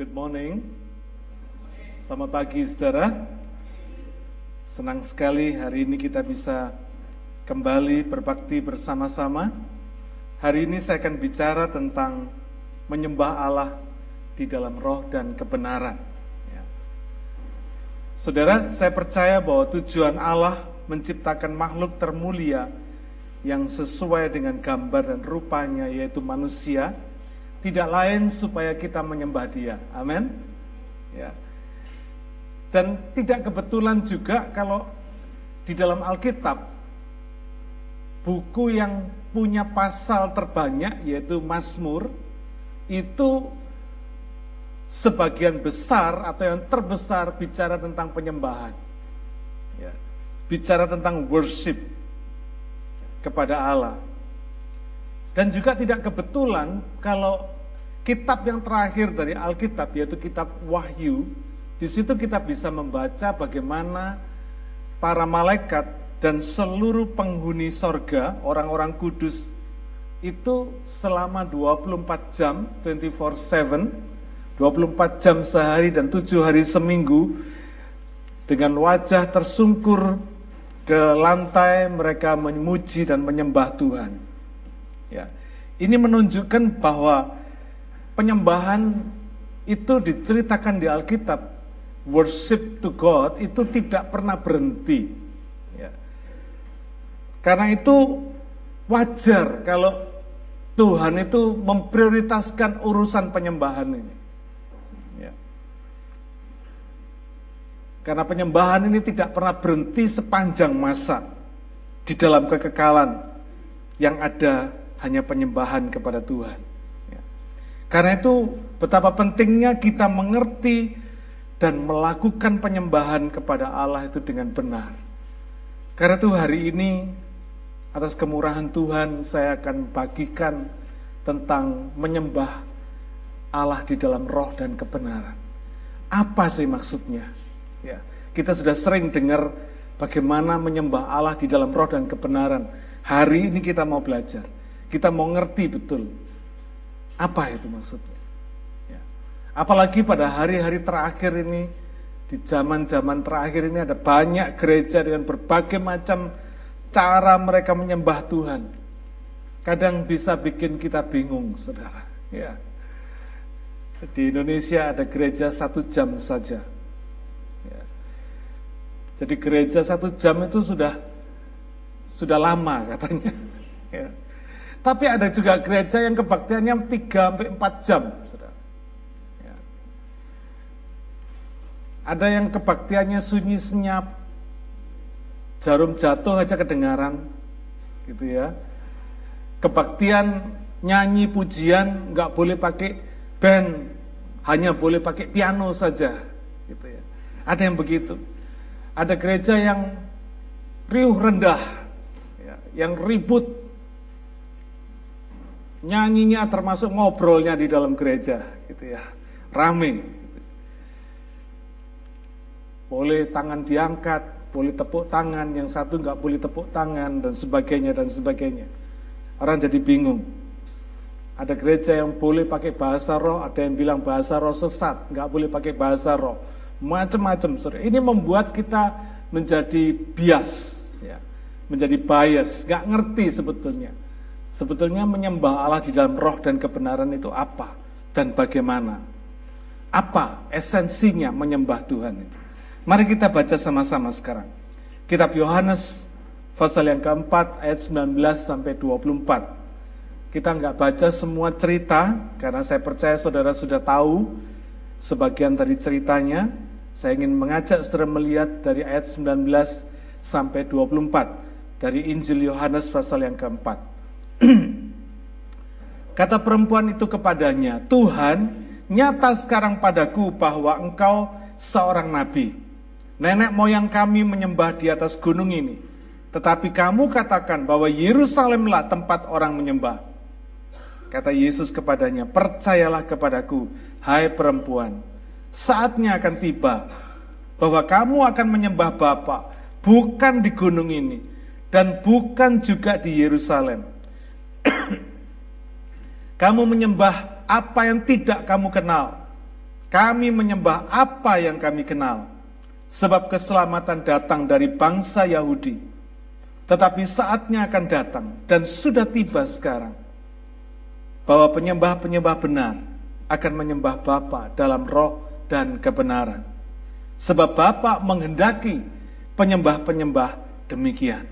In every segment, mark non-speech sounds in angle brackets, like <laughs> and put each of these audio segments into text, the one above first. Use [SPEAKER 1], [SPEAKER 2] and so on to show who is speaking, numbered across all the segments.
[SPEAKER 1] Good morning. Selamat pagi saudara. Senang sekali hari ini kita bisa kembali berbakti bersama-sama. Hari ini saya akan bicara tentang menyembah Allah di dalam roh dan kebenaran. Ya. Saudara, saya percaya bahwa tujuan Allah menciptakan makhluk termulia yang sesuai dengan gambar dan rupanya yaitu manusia tidak lain supaya kita menyembah Dia. Amin. Ya. Dan tidak kebetulan juga kalau di dalam Alkitab buku yang punya pasal terbanyak yaitu Mazmur itu sebagian besar atau yang terbesar bicara tentang penyembahan. Ya. Bicara tentang worship kepada Allah. Dan juga tidak kebetulan kalau kitab yang terakhir dari Alkitab yaitu kitab Wahyu, di situ kita bisa membaca bagaimana para malaikat dan seluruh penghuni sorga, orang-orang kudus itu selama 24 jam, 24-7, 24 jam sehari dan 7 hari seminggu, dengan wajah tersungkur ke lantai mereka memuji dan menyembah Tuhan. Ya. Ini menunjukkan bahwa penyembahan itu diceritakan di Alkitab, worship to God itu tidak pernah berhenti. Ya. Karena itu wajar kalau Tuhan itu memprioritaskan urusan penyembahan ini. Ya. Karena penyembahan ini tidak pernah berhenti sepanjang masa di dalam kekekalan yang ada hanya penyembahan kepada Tuhan. Ya. Karena itu betapa pentingnya kita mengerti dan melakukan penyembahan kepada Allah itu dengan benar. Karena itu hari ini atas kemurahan Tuhan saya akan bagikan tentang menyembah Allah di dalam roh dan kebenaran. Apa sih maksudnya? Ya, kita sudah sering dengar bagaimana menyembah Allah di dalam roh dan kebenaran. Hari ini kita mau belajar. Kita mau ngerti betul apa itu maksudnya. Ya. Apalagi pada hari-hari terakhir ini, di zaman-zaman terakhir ini ada banyak gereja dengan berbagai macam cara mereka menyembah Tuhan. Kadang bisa bikin kita bingung, saudara. Ya. Di Indonesia ada gereja satu jam saja. Ya. Jadi gereja satu jam itu sudah sudah lama katanya. Ya. Tapi ada juga gereja yang kebaktiannya 3 sampai 4 jam. Ya. Ada yang kebaktiannya sunyi senyap, jarum jatuh aja kedengaran, gitu ya. Kebaktian nyanyi pujian nggak boleh pakai band, hanya boleh pakai piano saja, gitu ya. Ada yang begitu. Ada gereja yang riuh rendah, ya, yang ribut, nyanyinya termasuk ngobrolnya di dalam gereja, gitu ya, rame. Boleh tangan diangkat, boleh tepuk tangan, yang satu nggak boleh tepuk tangan dan sebagainya dan sebagainya. Orang jadi bingung. Ada gereja yang boleh pakai bahasa roh, ada yang bilang bahasa roh sesat, nggak boleh pakai bahasa roh, macam-macam. Ini membuat kita menjadi bias, ya, menjadi bias, nggak ngerti sebetulnya. Sebetulnya menyembah Allah di dalam roh dan kebenaran itu apa dan bagaimana? Apa esensinya menyembah Tuhan itu? Mari kita baca sama-sama sekarang. Kitab Yohanes pasal yang keempat ayat 19 sampai 24. Kita nggak baca semua cerita karena saya percaya saudara sudah tahu sebagian dari ceritanya. Saya ingin mengajak saudara melihat dari ayat 19 sampai 24 dari Injil Yohanes pasal yang keempat. <clears throat> Kata perempuan itu kepadanya, Tuhan, nyata sekarang padaku bahwa engkau seorang nabi. Nenek moyang kami menyembah di atas gunung ini. Tetapi kamu katakan bahwa Yerusalemlah tempat orang menyembah. Kata Yesus kepadanya, percayalah kepadaku, hai perempuan. Saatnya akan tiba bahwa kamu akan menyembah Bapa bukan di gunung ini dan bukan juga di Yerusalem. Kamu menyembah apa yang tidak kamu kenal. Kami menyembah apa yang kami kenal, sebab keselamatan datang dari bangsa Yahudi. Tetapi saatnya akan datang dan sudah tiba sekarang bahwa penyembah-penyembah benar akan menyembah Bapa dalam roh dan kebenaran. Sebab Bapa menghendaki penyembah-penyembah demikian.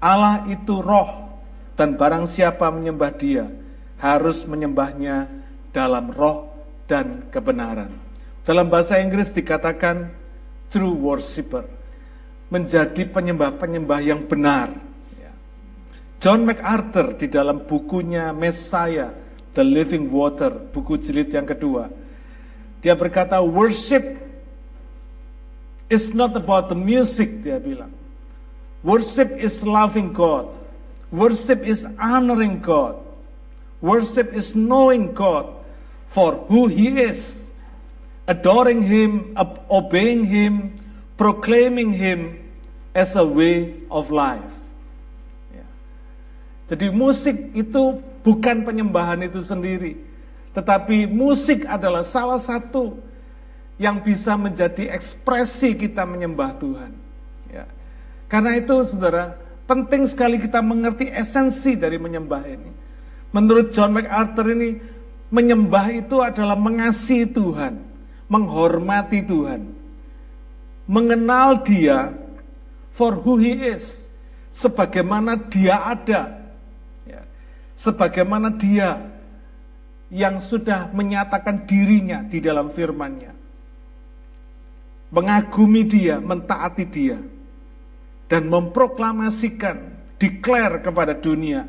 [SPEAKER 1] Allah itu roh dan barang siapa menyembah dia harus menyembahnya dalam roh dan kebenaran. Dalam bahasa Inggris dikatakan true worshipper, menjadi penyembah-penyembah yang benar. Ya. John MacArthur di dalam bukunya Messiah, The Living Water, buku jilid yang kedua, dia berkata worship is not about the music, dia bilang. Worship is loving God. Worship is honoring God. Worship is knowing God for who he is, adoring him, obeying him, proclaiming him as a way of life. Ya. Jadi musik itu bukan penyembahan itu sendiri, tetapi musik adalah salah satu yang bisa menjadi ekspresi kita menyembah Tuhan. Ya. Karena itu, saudara, penting sekali kita mengerti esensi dari menyembah ini. Menurut John MacArthur ini, Menyembah itu adalah mengasihi Tuhan, menghormati Tuhan, mengenal Dia for who He is, sebagaimana Dia ada, ya. sebagaimana Dia yang sudah menyatakan dirinya di dalam firman-Nya, mengagumi Dia, mentaati Dia, dan memproklamasikan, declare kepada dunia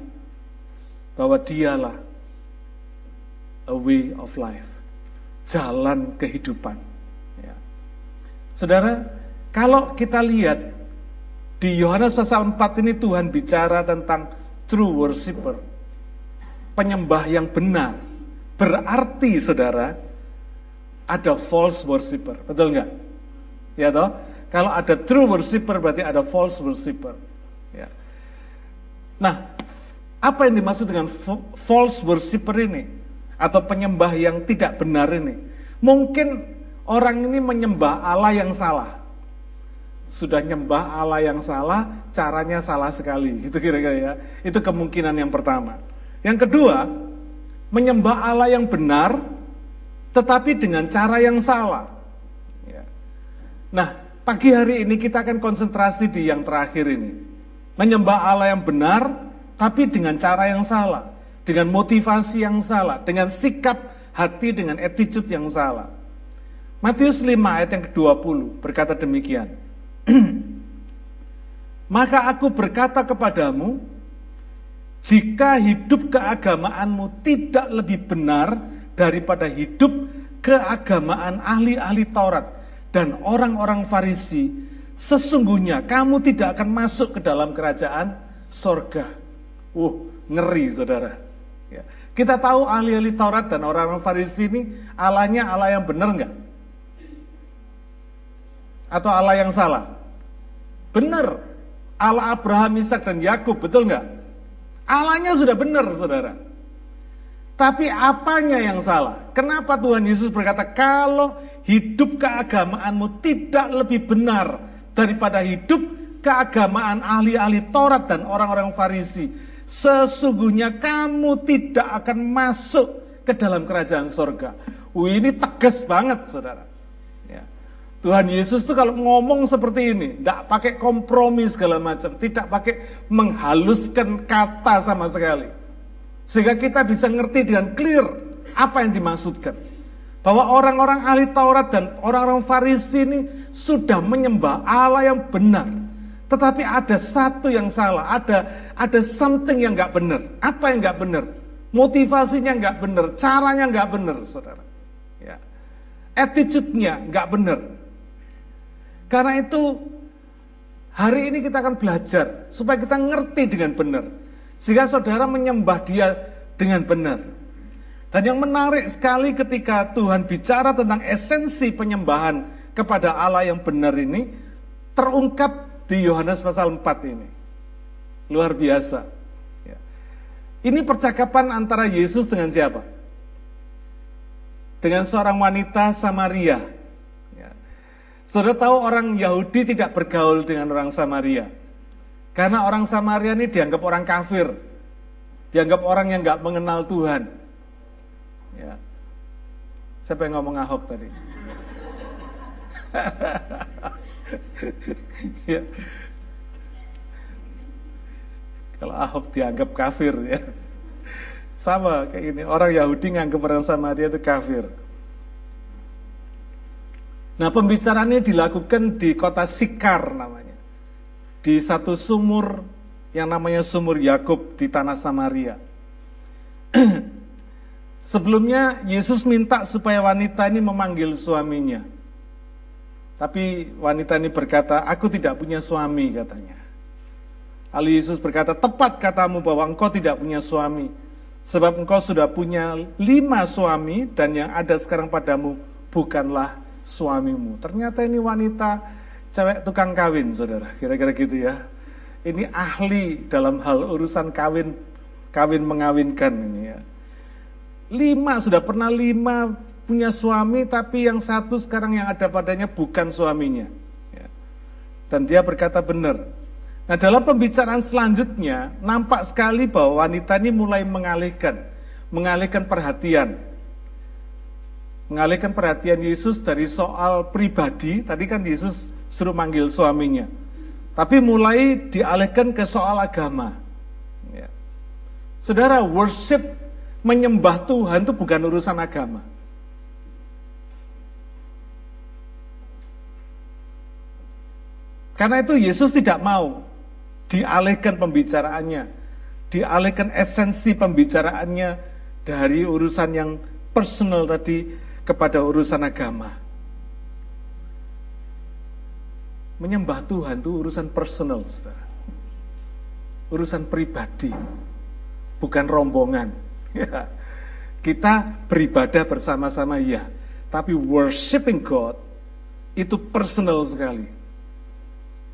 [SPEAKER 1] bahwa Dialah a way of life, jalan kehidupan. Ya. Saudara, kalau kita lihat di Yohanes pasal 4 ini Tuhan bicara tentang true worshipper, penyembah yang benar. Berarti saudara, ada false worshipper, betul nggak? Ya toh? Kalau ada true worshipper berarti ada false worshipper. Ya. Nah, apa yang dimaksud dengan false worshipper ini? atau penyembah yang tidak benar ini. Mungkin orang ini menyembah Allah yang salah. Sudah nyembah Allah yang salah, caranya salah sekali. Itu kira-kira ya. Itu kemungkinan yang pertama. Yang kedua, menyembah Allah yang benar, tetapi dengan cara yang salah. Ya. Nah, pagi hari ini kita akan konsentrasi di yang terakhir ini. Menyembah Allah yang benar, tapi dengan cara yang salah dengan motivasi yang salah, dengan sikap hati, dengan attitude yang salah. Matius 5 ayat yang ke-20 berkata demikian. <clears throat> Maka aku berkata kepadamu, jika hidup keagamaanmu tidak lebih benar daripada hidup keagamaan ahli-ahli Taurat dan orang-orang Farisi, sesungguhnya kamu tidak akan masuk ke dalam kerajaan sorga. Uh, ngeri saudara. Ya. Kita tahu ahli-ahli Taurat dan orang-orang Farisi ini Allahnya Allah yang benar nggak? Atau Allah yang salah? Benar. Allah Abraham, Ishak dan Yakub, betul nggak? Allahnya sudah benar, saudara. Tapi apanya yang salah? Kenapa Tuhan Yesus berkata, kalau hidup keagamaanmu tidak lebih benar daripada hidup keagamaan ahli-ahli Taurat dan orang-orang Farisi sesungguhnya kamu tidak akan masuk ke dalam kerajaan sorga. Wih, ini tegas banget, saudara. Ya. Tuhan Yesus tuh kalau ngomong seperti ini, tidak pakai kompromi segala macam, tidak pakai menghaluskan kata sama sekali. Sehingga kita bisa ngerti dengan clear apa yang dimaksudkan. Bahwa orang-orang ahli Taurat dan orang-orang Farisi ini sudah menyembah Allah yang benar tetapi ada satu yang salah, ada ada something yang nggak benar. Apa yang nggak benar? Motivasinya nggak benar, caranya nggak benar, saudara. Ya. Attitude-nya nggak benar. Karena itu hari ini kita akan belajar supaya kita ngerti dengan benar. Sehingga saudara menyembah dia dengan benar. Dan yang menarik sekali ketika Tuhan bicara tentang esensi penyembahan kepada Allah yang benar ini terungkap di Yohanes pasal 4 ini. Luar biasa. Ya. Ini percakapan antara Yesus dengan siapa? dengan seorang wanita Samaria. Ya. Saudara tahu orang Yahudi tidak bergaul dengan orang Samaria. Karena orang Samaria ini dianggap orang kafir. Dianggap orang yang nggak mengenal Tuhan. Ya. Siapa yang ngomong Ahok tadi? <laughs> ya. Kalau Ahok dianggap kafir ya. Sama kayak ini, orang Yahudi nganggap orang Samaria itu kafir. Nah pembicaraannya dilakukan di kota Sikar namanya. Di satu sumur yang namanya sumur Yakub di tanah Samaria. <clears throat> Sebelumnya Yesus minta supaya wanita ini memanggil suaminya. Tapi wanita ini berkata, aku tidak punya suami katanya. Lalu Yesus berkata, tepat katamu bahwa engkau tidak punya suami. Sebab engkau sudah punya lima suami dan yang ada sekarang padamu bukanlah suamimu. Ternyata ini wanita cewek tukang kawin, saudara. Kira-kira gitu ya. Ini ahli dalam hal urusan kawin, kawin mengawinkan ini ya. Lima, sudah pernah lima punya suami, tapi yang satu sekarang yang ada padanya bukan suaminya. Ya. Dan dia berkata benar, Nah dalam pembicaraan selanjutnya nampak sekali bahwa wanita ini mulai mengalihkan, mengalihkan perhatian. Mengalihkan perhatian Yesus dari soal pribadi, tadi kan Yesus suruh manggil suaminya. Tapi mulai dialihkan ke soal agama. Ya. Saudara, worship, menyembah Tuhan itu bukan urusan agama. Karena itu Yesus tidak mau dialihkan pembicaraannya, dialihkan esensi pembicaraannya dari urusan yang personal tadi kepada urusan agama. Menyembah Tuhan itu urusan personal, saudara. Urusan pribadi, bukan rombongan. <laughs> Ya. Kita beribadah bersama-sama ya, tapi worshiping God itu personal sekali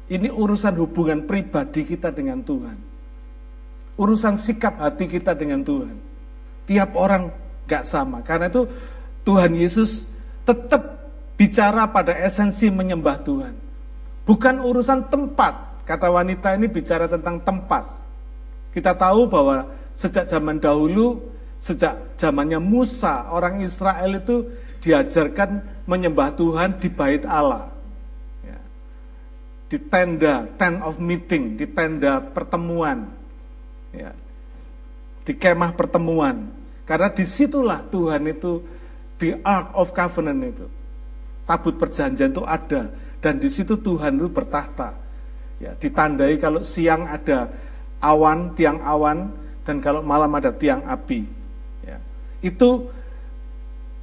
[SPEAKER 1] ini urusan hubungan pribadi kita dengan Tuhan. Urusan sikap hati kita dengan Tuhan. Tiap orang gak sama. Karena itu Tuhan Yesus tetap bicara pada esensi menyembah Tuhan. Bukan urusan tempat. Kata wanita ini bicara tentang tempat. Kita tahu bahwa sejak zaman dahulu, sejak zamannya Musa, orang Israel itu diajarkan menyembah Tuhan di bait Allah di tenda, tent of meeting, di tenda pertemuan, ya, di kemah pertemuan. Karena di situlah Tuhan itu, di Ark of Covenant itu, tabut perjanjian itu ada, dan di situ Tuhan itu bertahta. Ya, ditandai kalau siang ada awan, tiang awan, dan kalau malam ada tiang api. Ya. Itu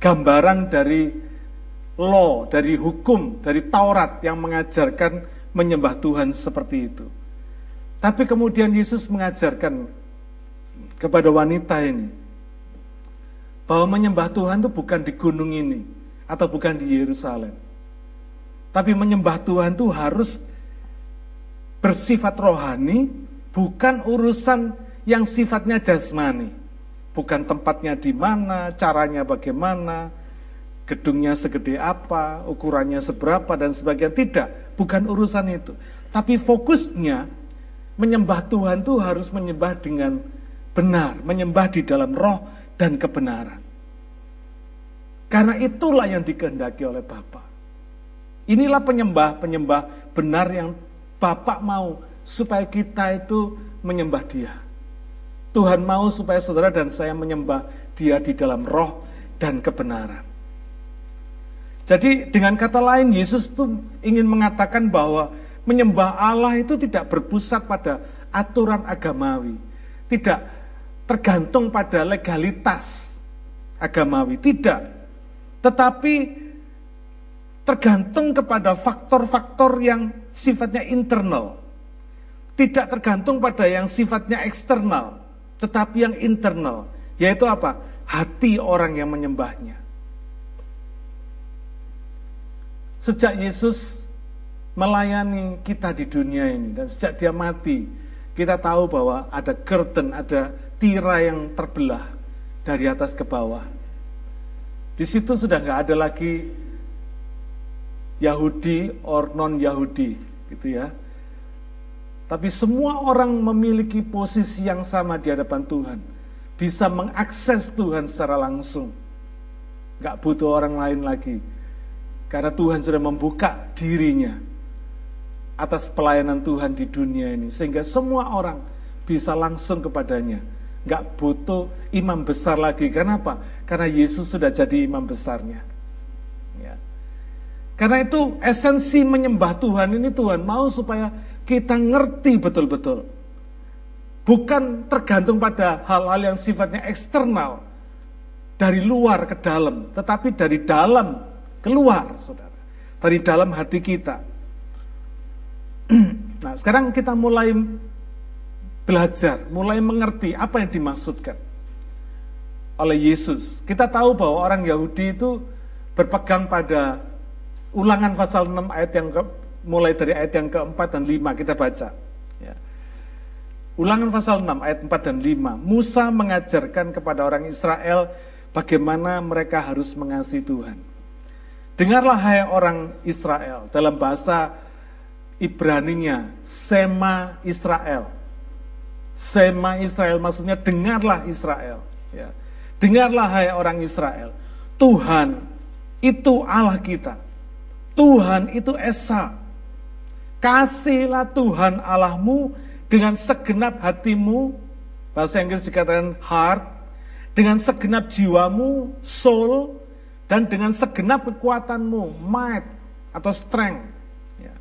[SPEAKER 1] gambaran dari law, dari hukum, dari Taurat yang mengajarkan menyembah Tuhan seperti itu. Tapi kemudian Yesus mengajarkan kepada wanita ini bahwa menyembah Tuhan itu bukan di gunung ini atau bukan di Yerusalem. Tapi menyembah Tuhan itu harus bersifat rohani, bukan urusan yang sifatnya jasmani. Bukan tempatnya di mana, caranya bagaimana, gedungnya segede apa, ukurannya seberapa dan sebagainya. Tidak, bukan urusan itu. Tapi fokusnya menyembah Tuhan itu harus menyembah dengan benar, menyembah di dalam roh dan kebenaran. Karena itulah yang dikehendaki oleh Bapa. Inilah penyembah-penyembah benar yang Bapak mau supaya kita itu menyembah Dia. Tuhan mau supaya saudara dan saya menyembah Dia di dalam roh dan kebenaran. Jadi dengan kata lain Yesus itu ingin mengatakan bahwa menyembah Allah itu tidak berpusat pada aturan agamawi, tidak tergantung pada legalitas agamawi, tidak. Tetapi tergantung kepada faktor-faktor yang sifatnya internal. Tidak tergantung pada yang sifatnya eksternal, tetapi yang internal, yaitu apa? Hati orang yang menyembahnya. Sejak Yesus melayani kita di dunia ini dan sejak dia mati, kita tahu bahwa ada curtain, ada tirai yang terbelah dari atas ke bawah. Di situ sudah nggak ada lagi Yahudi or non Yahudi, gitu ya. Tapi semua orang memiliki posisi yang sama di hadapan Tuhan, bisa mengakses Tuhan secara langsung. Gak butuh orang lain lagi, karena Tuhan sudah membuka dirinya atas pelayanan Tuhan di dunia ini, sehingga semua orang bisa langsung kepadanya nggak butuh imam besar lagi. Kenapa? Karena Yesus sudah jadi imam besarnya. Ya. Karena itu esensi menyembah Tuhan ini Tuhan mau supaya kita ngerti betul-betul. Bukan tergantung pada hal-hal yang sifatnya eksternal. Dari luar ke dalam. Tetapi dari dalam keluar, saudara. Dari dalam hati kita. <clears throat> Nah sekarang kita mulai belajar, mulai mengerti apa yang dimaksudkan oleh Yesus. Kita tahu bahwa orang Yahudi itu berpegang pada ulangan pasal 6 ayat yang ke, mulai dari ayat yang keempat dan lima kita baca. Ya. Ulangan pasal 6 ayat 4 dan 5. Musa mengajarkan kepada orang Israel bagaimana mereka harus mengasihi Tuhan. Dengarlah hai orang Israel dalam bahasa Ibraninya Sema Israel Sema Israel maksudnya dengarlah Israel. Ya. Dengarlah hai orang Israel. Tuhan itu Allah kita. Tuhan itu Esa. Kasihlah Tuhan Allahmu dengan segenap hatimu. Bahasa Inggris dikatakan heart. Dengan segenap jiwamu, soul. Dan dengan segenap kekuatanmu, might atau strength. Ya.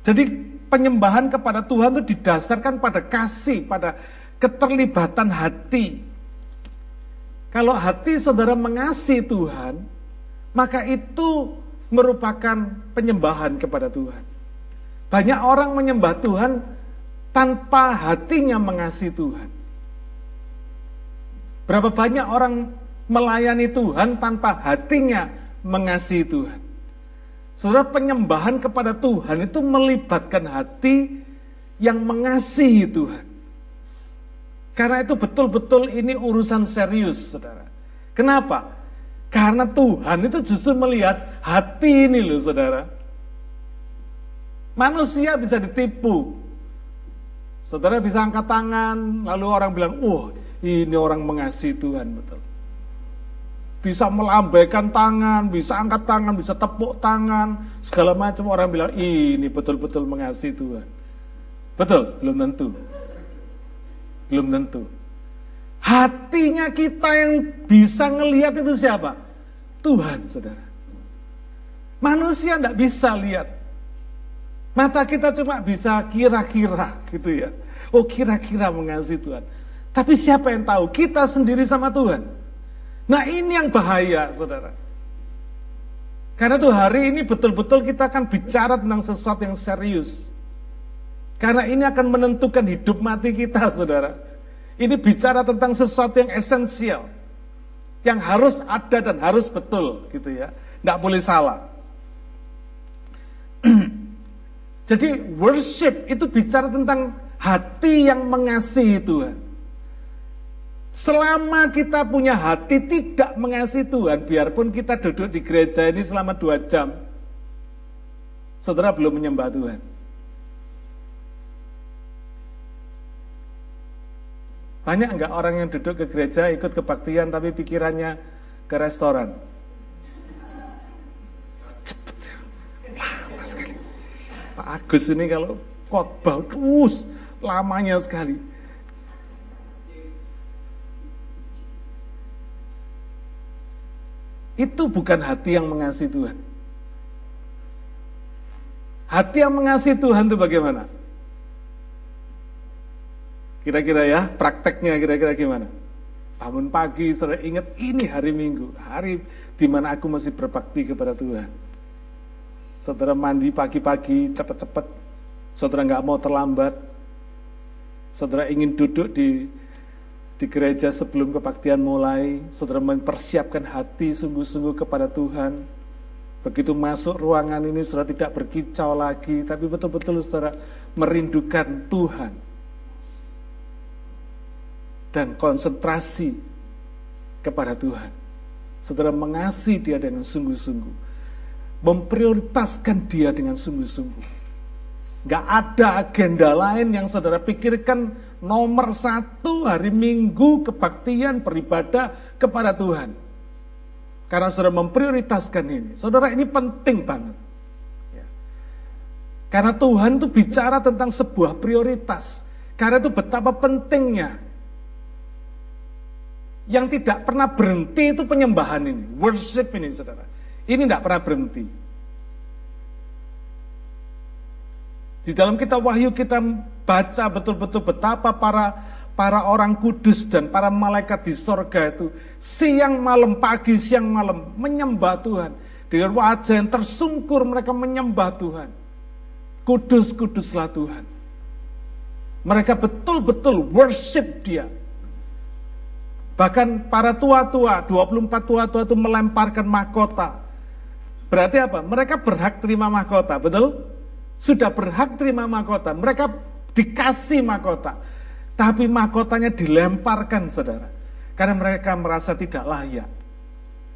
[SPEAKER 1] Jadi penyembahan kepada Tuhan itu didasarkan pada kasih, pada keterlibatan hati. Kalau hati saudara mengasihi Tuhan, maka itu merupakan penyembahan kepada Tuhan. Banyak orang menyembah Tuhan tanpa hatinya mengasihi Tuhan. Berapa banyak orang melayani Tuhan tanpa hatinya mengasihi Tuhan. Saudara penyembahan kepada Tuhan itu melibatkan hati yang mengasihi Tuhan. Karena itu betul-betul ini urusan serius, saudara. Kenapa? Karena Tuhan itu justru melihat hati ini loh, saudara. Manusia bisa ditipu. Saudara bisa angkat tangan, lalu orang bilang, oh ini orang mengasihi Tuhan, betul bisa melambaikan tangan, bisa angkat tangan, bisa tepuk tangan, segala macam orang bilang ini betul-betul mengasihi Tuhan. Betul? Belum tentu. Belum tentu. Hatinya kita yang bisa ngelihat itu siapa? Tuhan, saudara. Manusia tidak bisa lihat. Mata kita cuma bisa kira-kira gitu ya. Oh kira-kira mengasihi Tuhan. Tapi siapa yang tahu? Kita sendiri sama Tuhan. Nah ini yang bahaya saudara. Karena tuh hari ini betul-betul kita akan bicara tentang sesuatu yang serius. Karena ini akan menentukan hidup mati kita saudara. Ini bicara tentang sesuatu yang esensial. Yang harus ada dan harus betul gitu ya. Tidak boleh salah. <clears throat> Jadi worship itu bicara tentang hati yang mengasihi Tuhan. Selama kita punya hati tidak mengasihi Tuhan, biarpun kita duduk di gereja ini selama dua jam, saudara belum menyembah Tuhan. Banyak enggak orang yang duduk ke gereja ikut kebaktian tapi pikirannya ke restoran? Cepet, lama sekali. Pak Agus ini kalau khotbah terus lamanya sekali. Itu bukan hati yang mengasihi Tuhan. Hati yang mengasihi Tuhan itu bagaimana? Kira-kira ya, prakteknya kira-kira gimana? Bangun pagi, saudara ingat ini hari Minggu, hari di mana aku masih berbakti kepada Tuhan. Saudara mandi pagi-pagi, cepat-cepat, saudara nggak mau terlambat, saudara ingin duduk di di gereja sebelum kebaktian mulai, saudara mempersiapkan hati sungguh-sungguh kepada Tuhan. Begitu masuk ruangan ini, saudara tidak berkicau lagi, tapi betul-betul saudara merindukan Tuhan. Dan konsentrasi kepada Tuhan. saudara mengasihi dia dengan sungguh-sungguh, memprioritaskan dia dengan sungguh-sungguh. Gak ada agenda lain yang saudara pikirkan nomor satu hari minggu kebaktian beribadah kepada Tuhan. Karena saudara memprioritaskan ini. Saudara ini penting banget. Ya. Karena Tuhan itu bicara tentang sebuah prioritas. Karena itu betapa pentingnya yang tidak pernah berhenti itu penyembahan ini, worship ini saudara. Ini tidak pernah berhenti. Di dalam kita wahyu kita baca betul-betul betapa para para orang kudus dan para malaikat di sorga itu siang malam pagi siang malam menyembah Tuhan dengan wajah yang tersungkur mereka menyembah Tuhan kudus kuduslah Tuhan mereka betul-betul worship dia Bahkan para tua-tua, 24 tua-tua itu melemparkan mahkota. Berarti apa? Mereka berhak terima mahkota, betul? Sudah berhak terima mahkota. Mereka dikasih mahkota. Tapi mahkotanya dilemparkan, saudara. Karena mereka merasa tidak layak.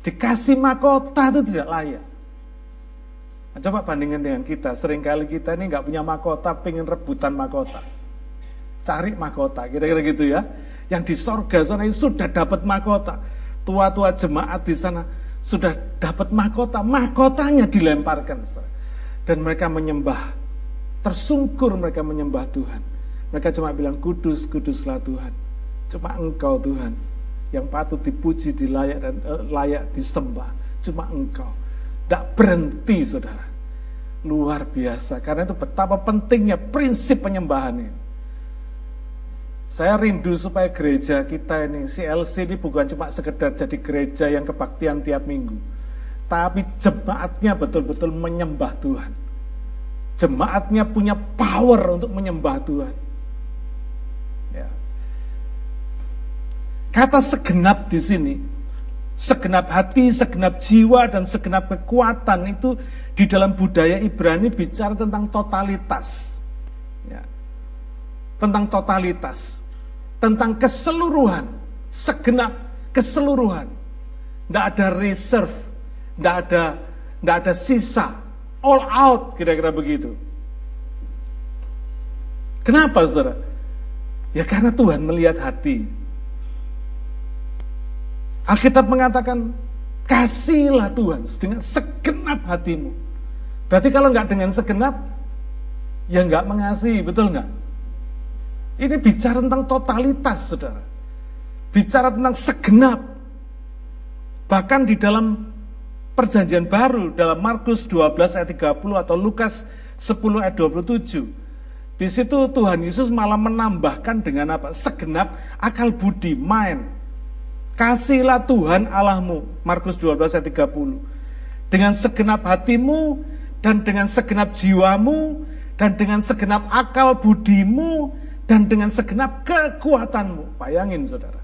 [SPEAKER 1] Dikasih mahkota itu tidak layak. Nah, coba bandingkan dengan kita. Seringkali kita ini nggak punya mahkota, pengen rebutan mahkota. Cari mahkota, kira-kira gitu ya yang di sorga sana sudah dapat mahkota. Tua-tua jemaat di sana sudah dapat mahkota, mahkotanya dilemparkan. Dan mereka menyembah, tersungkur mereka menyembah Tuhan. Mereka cuma bilang, kudus, kuduslah Tuhan. Cuma engkau Tuhan, yang patut dipuji, dilayak dan uh, layak disembah. Cuma engkau. Tidak berhenti saudara. Luar biasa, karena itu betapa pentingnya prinsip penyembahan ini. Saya rindu supaya gereja kita ini, CLC ini bukan cuma sekedar jadi gereja yang kebaktian tiap minggu. Tapi jemaatnya betul-betul menyembah Tuhan. Jemaatnya punya power untuk menyembah Tuhan. Ya. Kata segenap di sini, segenap hati, segenap jiwa, dan segenap kekuatan itu di dalam budaya Ibrani bicara tentang totalitas. Ya. Tentang totalitas tentang keseluruhan, segenap keseluruhan. Tidak ada reserve, tidak ada tidak ada sisa, all out kira-kira begitu. Kenapa saudara? Ya karena Tuhan melihat hati. Alkitab mengatakan, kasihlah Tuhan dengan segenap hatimu. Berarti kalau nggak dengan segenap, ya nggak mengasihi, betul nggak? Ini bicara tentang totalitas, saudara. Bicara tentang segenap. Bahkan di dalam perjanjian baru, dalam Markus 12 ayat 30 atau Lukas 10 ayat 27. Di situ Tuhan Yesus malah menambahkan dengan apa? Segenap akal budi, mind. Kasihlah Tuhan Allahmu. Markus 12 ayat 30. Dengan segenap hatimu dan dengan segenap jiwamu dan dengan segenap akal budimu dan dengan segenap kekuatanmu. Bayangin saudara.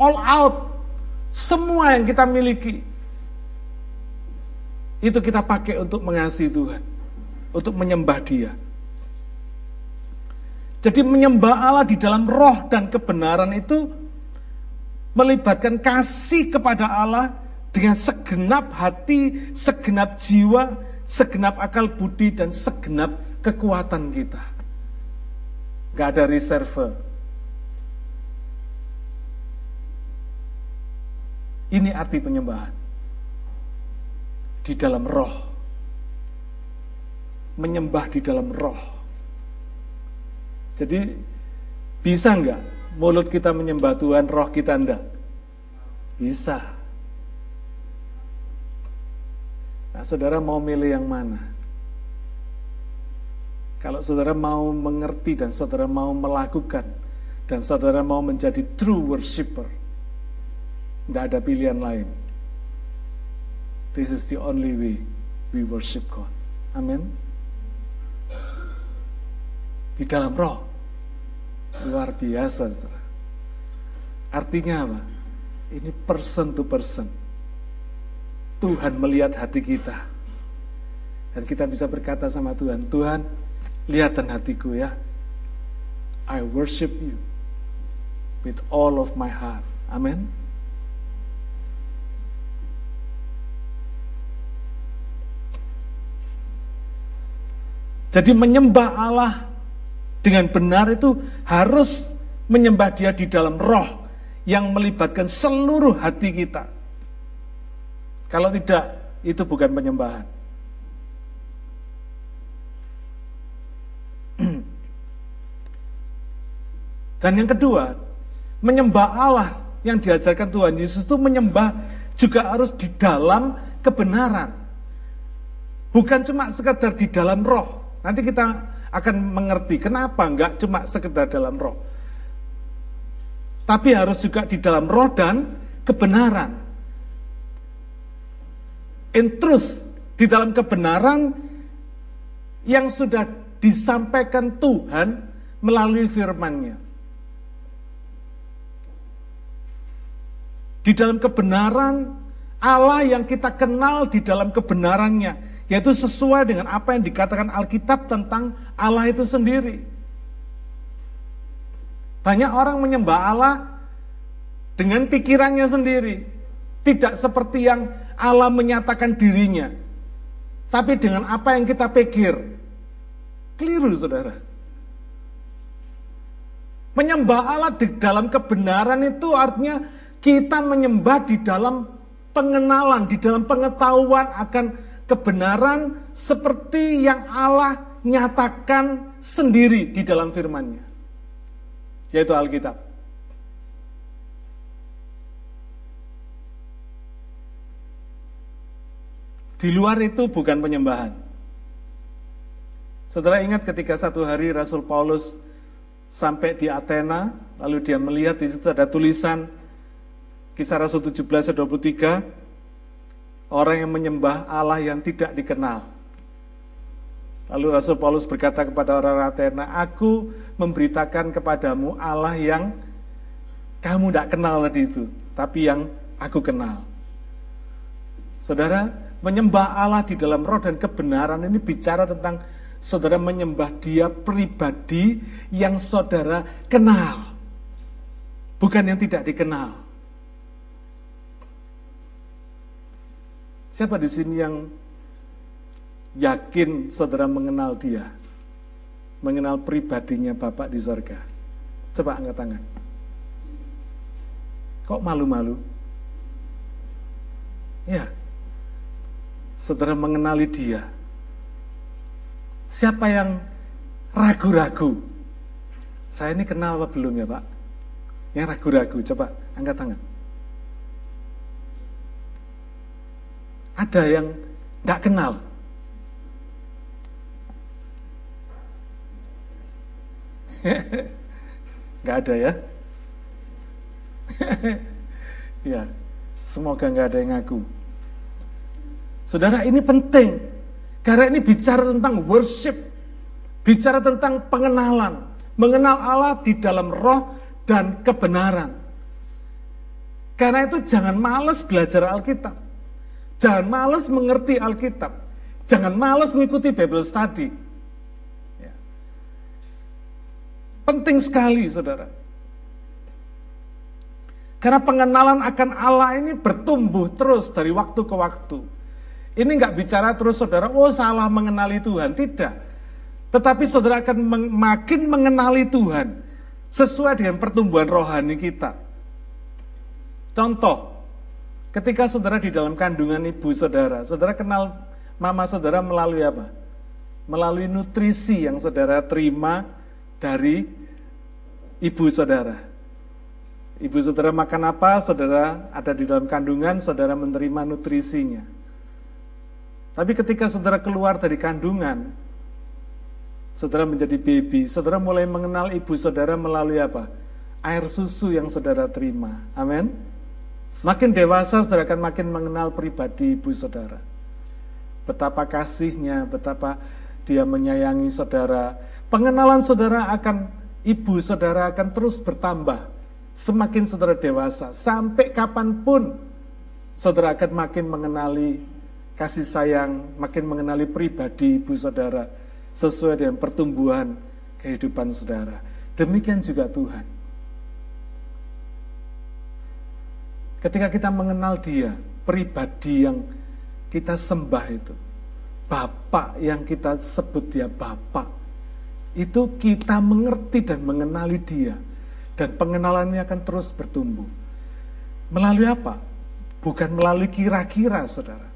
[SPEAKER 1] All out. Semua yang kita miliki. Itu kita pakai untuk mengasihi Tuhan. Untuk menyembah dia. Jadi menyembah Allah di dalam roh dan kebenaran itu melibatkan kasih kepada Allah dengan segenap hati, segenap jiwa, segenap akal budi, dan segenap kekuatan kita. Gak ada reserve. Ini arti penyembahan. Di dalam roh. Menyembah di dalam roh. Jadi bisa nggak mulut kita menyembah Tuhan, roh kita enggak? Bisa. Nah, saudara mau milih yang mana? Kalau saudara mau mengerti dan saudara mau melakukan dan saudara mau menjadi true worshipper, tidak ada pilihan lain. This is the only way we worship God. Amin. Di dalam roh. Luar biasa. Artinya apa? Ini person to person. Tuhan melihat hati kita. Dan kita bisa berkata sama Tuhan, Tuhan, Lihatan hatiku ya. I worship you with all of my heart. Amin. Jadi menyembah Allah dengan benar itu harus menyembah dia di dalam roh yang melibatkan seluruh hati kita. Kalau tidak, itu bukan penyembahan. <clears throat> Dan yang kedua, menyembah Allah yang diajarkan Tuhan Yesus itu menyembah juga harus di dalam kebenaran. Bukan cuma sekedar di dalam roh. Nanti kita akan mengerti kenapa enggak cuma sekedar dalam roh. Tapi harus juga di dalam roh dan kebenaran. In truth, di dalam kebenaran yang sudah disampaikan Tuhan melalui firman-Nya. Di dalam kebenaran Allah yang kita kenal di dalam kebenarannya, yaitu sesuai dengan apa yang dikatakan Alkitab tentang Allah itu sendiri. Banyak orang menyembah Allah dengan pikirannya sendiri, tidak seperti yang Allah menyatakan dirinya, tapi dengan apa yang kita pikir. Keliru, saudara. Menyembah Allah di dalam kebenaran itu artinya kita menyembah di dalam pengenalan, di dalam pengetahuan akan kebenaran seperti yang Allah nyatakan sendiri di dalam firman-Nya. Yaitu Alkitab. Di luar itu bukan penyembahan. Saudara ingat ketika satu hari Rasul Paulus sampai di Athena, lalu dia melihat di situ ada tulisan kisah Rasul 17 23, orang yang menyembah Allah yang tidak dikenal. Lalu Rasul Paulus berkata kepada orang Athena, aku memberitakan kepadamu Allah yang kamu tidak kenal tadi itu, tapi yang aku kenal. Saudara, menyembah Allah di dalam roh dan kebenaran ini bicara tentang saudara menyembah dia pribadi yang saudara kenal. Bukan yang tidak dikenal. Siapa di sini yang yakin saudara mengenal dia? Mengenal pribadinya Bapak di sorga? Coba angkat tangan. Kok malu-malu? Ya, saudara mengenali dia, Siapa yang ragu-ragu? Saya ini kenal apa belum ya Pak? Yang ragu-ragu, coba angkat tangan. Ada yang nggak kenal. <laughs> Nggak ada ya? <laughs> ya, semoga nggak ada yang ngaku. Saudara ini penting. Karena ini bicara tentang worship, bicara tentang pengenalan, mengenal Allah di dalam roh dan kebenaran. Karena itu jangan males belajar Alkitab. Jangan males mengerti Alkitab. Jangan males mengikuti Bible study. Ya. Penting sekali, saudara. Karena pengenalan akan Allah ini bertumbuh terus dari waktu ke waktu. Ini nggak bicara terus saudara, oh salah mengenali Tuhan. Tidak. Tetapi saudara akan makin mengenali Tuhan. Sesuai dengan pertumbuhan rohani kita. Contoh, ketika saudara di dalam kandungan ibu saudara, saudara kenal mama saudara melalui apa? Melalui nutrisi yang saudara terima dari ibu saudara. Ibu saudara makan apa, saudara ada di dalam kandungan, saudara menerima nutrisinya. Tapi ketika saudara keluar dari kandungan, saudara menjadi baby, saudara mulai mengenal ibu saudara melalui apa? Air susu yang saudara terima. Amin. Makin dewasa saudara akan makin mengenal pribadi ibu saudara. Betapa kasihnya, betapa dia menyayangi saudara. Pengenalan saudara akan ibu saudara akan terus bertambah. Semakin saudara dewasa, sampai kapan pun saudara akan makin mengenali kasih sayang, makin mengenali pribadi ibu saudara sesuai dengan pertumbuhan kehidupan saudara. Demikian juga Tuhan. Ketika kita mengenal dia, pribadi yang kita sembah itu, Bapak yang kita sebut dia Bapak, itu kita mengerti dan mengenali dia. Dan pengenalannya akan terus bertumbuh. Melalui apa? Bukan melalui kira-kira, saudara.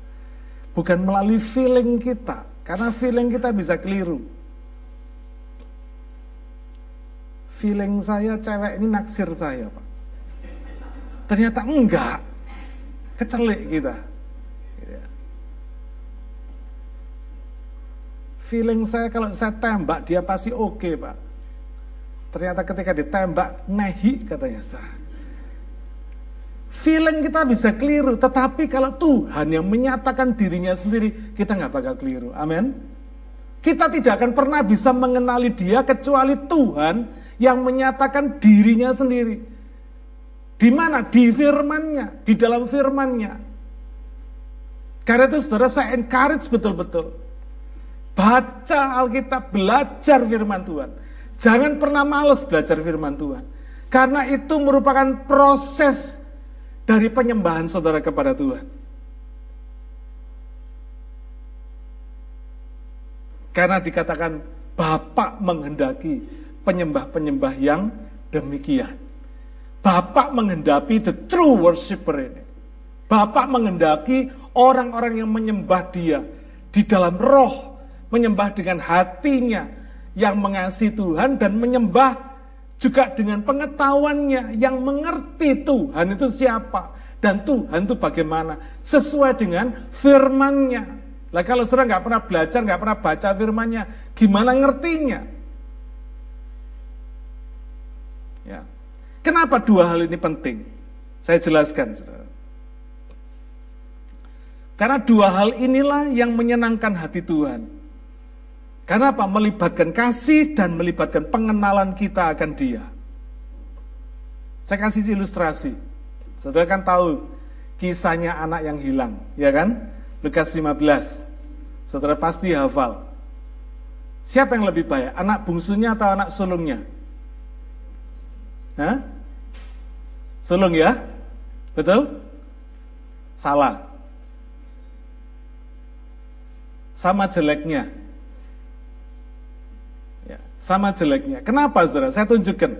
[SPEAKER 1] Bukan melalui feeling kita. Karena feeling kita bisa keliru. Feeling saya cewek ini naksir saya, Pak. Ternyata enggak. Kecelik kita. Feeling saya kalau saya tembak dia pasti oke okay, Pak. Ternyata ketika ditembak nehi katanya sah. Feeling kita bisa keliru, tetapi kalau Tuhan yang menyatakan dirinya sendiri, kita nggak bakal keliru. Amin. Kita tidak akan pernah bisa mengenali dia kecuali Tuhan yang menyatakan dirinya sendiri. Di mana? Di firmannya, di dalam firmannya. Karena itu saudara saya encourage betul-betul. Baca Alkitab, belajar firman Tuhan. Jangan pernah males belajar firman Tuhan. Karena itu merupakan proses dari penyembahan saudara kepada Tuhan. Karena dikatakan Bapak menghendaki penyembah-penyembah yang demikian. Bapak menghendaki the true worshiper ini. Bapak menghendaki orang-orang yang menyembah dia di dalam roh menyembah dengan hatinya yang mengasihi Tuhan dan menyembah juga dengan pengetahuannya yang mengerti Tuhan itu siapa dan Tuhan itu bagaimana sesuai dengan firmannya. Lah kalau saudara nggak pernah belajar, nggak pernah baca firmannya, gimana ngertinya? Ya. Kenapa dua hal ini penting? Saya jelaskan. Karena dua hal inilah yang menyenangkan hati Tuhan. Karena apa? Melibatkan kasih dan melibatkan pengenalan kita akan dia. Saya kasih ilustrasi. Saudara kan tahu kisahnya anak yang hilang, ya kan? Lukas 15. Saudara pasti hafal. Siapa yang lebih baik? Anak bungsunya atau anak sulungnya? Hah? Sulung ya? Betul? Salah. Sama jeleknya sama jeleknya. Kenapa saudara? Saya tunjukkan.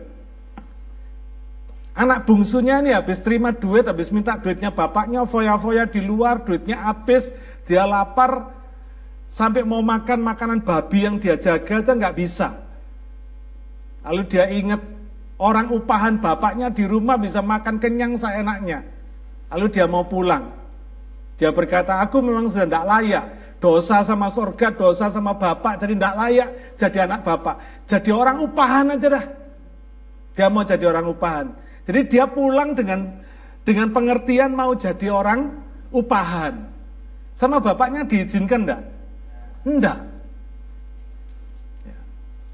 [SPEAKER 1] Anak bungsunya ini habis terima duit, habis minta duitnya bapaknya, foya-foya di luar, duitnya habis, dia lapar, sampai mau makan makanan babi yang dia jaga aja nggak bisa. Lalu dia ingat orang upahan bapaknya di rumah bisa makan kenyang seenaknya. Lalu dia mau pulang. Dia berkata, aku memang sudah tidak layak dosa sama surga, dosa sama bapak, jadi tidak layak jadi anak bapak. Jadi orang upahan aja dah. Dia mau jadi orang upahan. Jadi dia pulang dengan dengan pengertian mau jadi orang upahan. Sama bapaknya diizinkan enggak? Enggak. Ya.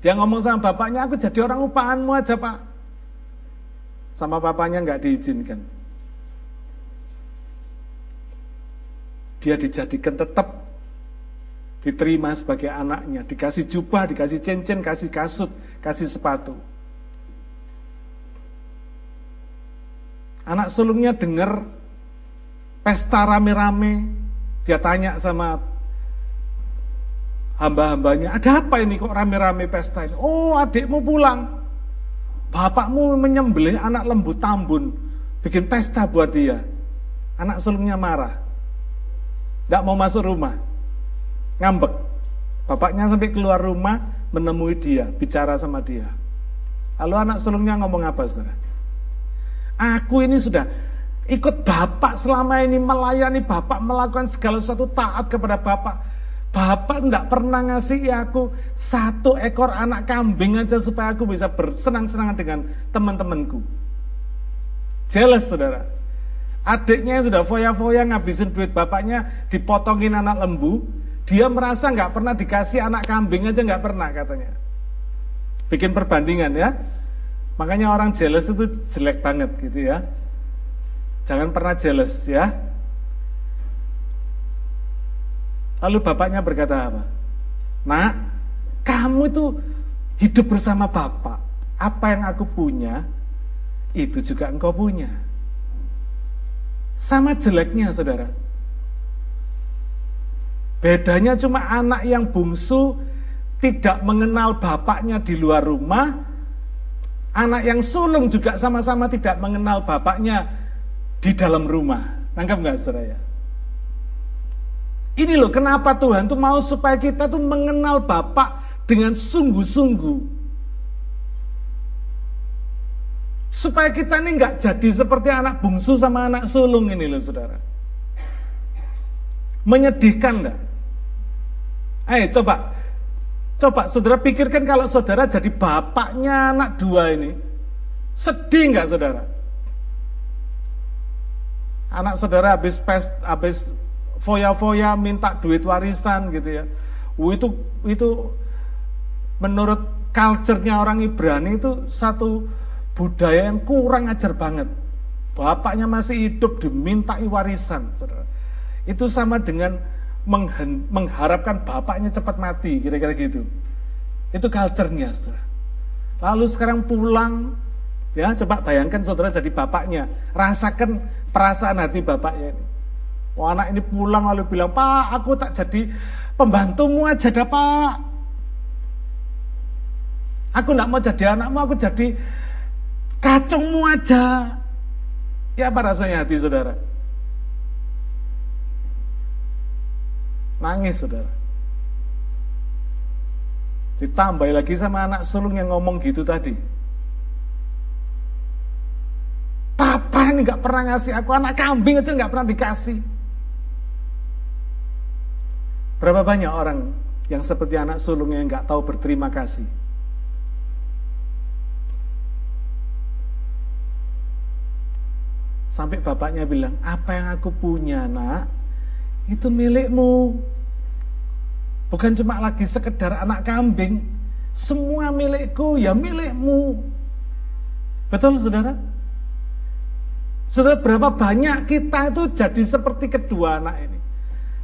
[SPEAKER 1] Dia ngomong sama bapaknya, aku jadi orang upahanmu aja pak. Sama bapaknya enggak diizinkan. Dia dijadikan tetap diterima sebagai anaknya, dikasih jubah, dikasih cincin, kasih kasut, kasih sepatu. Anak sulungnya dengar pesta rame-rame, dia tanya sama hamba-hambanya, ada apa ini kok rame-rame pesta ini? Oh adikmu pulang, bapakmu menyembelih anak lembu tambun, bikin pesta buat dia. Anak sulungnya marah, tidak mau masuk rumah ngambek. Bapaknya sampai keluar rumah menemui dia, bicara sama dia. Lalu anak sulungnya ngomong apa saudara? Aku ini sudah ikut bapak selama ini melayani bapak melakukan segala sesuatu taat kepada bapak. Bapak tidak pernah ngasih aku satu ekor anak kambing aja supaya aku bisa bersenang-senang dengan teman-temanku. Jelas saudara. Adiknya sudah foya-foya ngabisin duit bapaknya, dipotongin anak lembu, dia merasa nggak pernah dikasih anak kambing aja nggak pernah katanya. Bikin perbandingan ya. Makanya orang jealous itu jelek banget gitu ya. Jangan pernah jealous ya. Lalu bapaknya berkata apa? Nak, kamu itu hidup bersama bapak. Apa yang aku punya, itu juga engkau punya. Sama jeleknya saudara. Bedanya cuma anak yang bungsu tidak mengenal bapaknya di luar rumah, anak yang sulung juga sama-sama tidak mengenal bapaknya di dalam rumah. Nangkap nggak saudara ya? Ini loh kenapa Tuhan tuh mau supaya kita tuh mengenal Bapak dengan sungguh-sungguh. Supaya kita ini nggak jadi seperti anak bungsu sama anak sulung ini loh saudara. Menyedihkan nggak? Ayo coba, coba saudara pikirkan kalau saudara jadi bapaknya anak dua ini, sedih nggak saudara? Anak saudara habis pes, habis foya-foya minta duit warisan gitu ya. Itu itu menurut culture-nya orang Ibrani itu satu budaya yang kurang ajar banget. Bapaknya masih hidup dimintai warisan. Itu sama dengan mengharapkan bapaknya cepat mati, kira-kira gitu. Itu culture-nya, saudara. Lalu sekarang pulang, ya coba bayangkan saudara jadi bapaknya, rasakan perasaan hati bapaknya ini. Wah anak ini pulang lalu bilang, Pak aku tak jadi pembantumu aja dah Pak. Aku tidak mau jadi anakmu, aku jadi kacungmu aja. Ya apa rasanya hati saudara? Nangis saudara. Ditambah lagi sama anak sulung yang ngomong gitu tadi. Papa ini gak pernah ngasih aku anak kambing aja gak pernah dikasih. Berapa banyak orang yang seperti anak sulung yang nggak tahu berterima kasih? Sampai bapaknya bilang, apa yang aku punya nak, itu milikmu. Bukan cuma lagi sekedar anak kambing, semua milikku ya milikmu. Betul saudara? Saudara berapa banyak kita itu jadi seperti kedua anak ini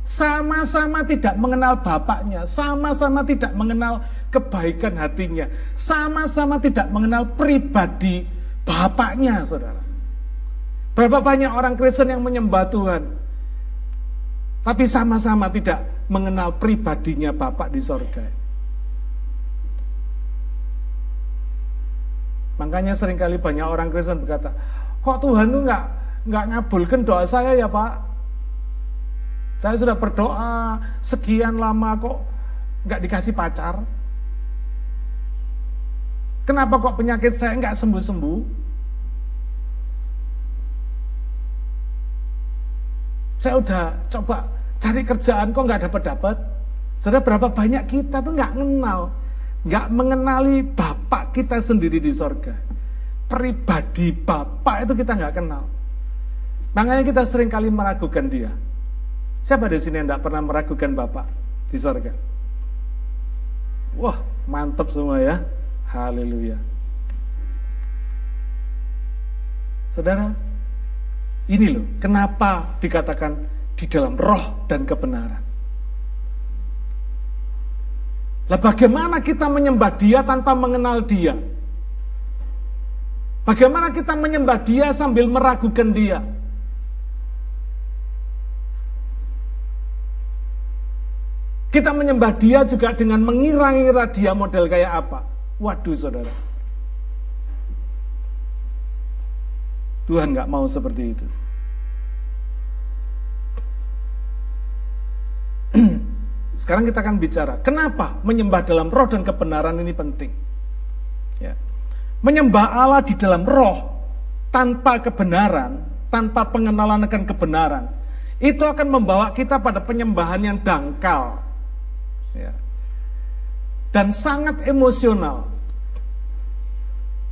[SPEAKER 1] sama-sama tidak mengenal bapaknya, sama-sama tidak mengenal kebaikan hatinya, sama-sama tidak mengenal pribadi bapaknya, saudara. Berapa banyak orang Kristen yang menyembah Tuhan, tapi sama-sama tidak mengenal pribadinya Bapak di sorga. Makanya sering kali banyak orang Kristen berkata, kok Tuhan tuh nggak nggak ngabulkan doa saya ya Pak? Saya sudah berdoa sekian lama kok nggak dikasih pacar. Kenapa kok penyakit saya nggak sembuh-sembuh? Saya udah coba cari kerjaan kok nggak dapat-dapat. Sudah berapa banyak kita tuh nggak kenal, nggak mengenali Bapak kita sendiri di sorga. Pribadi Bapak itu kita nggak kenal. Makanya kita sering kali meragukan dia. Siapa di sini yang tidak pernah meragukan Bapak di sorga? Wah, mantap semua ya. Haleluya. Saudara, ini loh, kenapa dikatakan di dalam roh dan kebenaran. Lah bagaimana kita menyembah dia tanpa mengenal dia? Bagaimana kita menyembah dia sambil meragukan dia? Kita menyembah dia juga dengan mengira-ngira dia model kayak apa. Waduh saudara. Tuhan nggak mau seperti itu. <clears throat> Sekarang kita akan bicara, kenapa menyembah dalam roh dan kebenaran ini penting. Ya. Menyembah Allah di dalam roh tanpa kebenaran, tanpa pengenalan akan kebenaran, itu akan membawa kita pada penyembahan yang dangkal, ya. dan sangat emosional.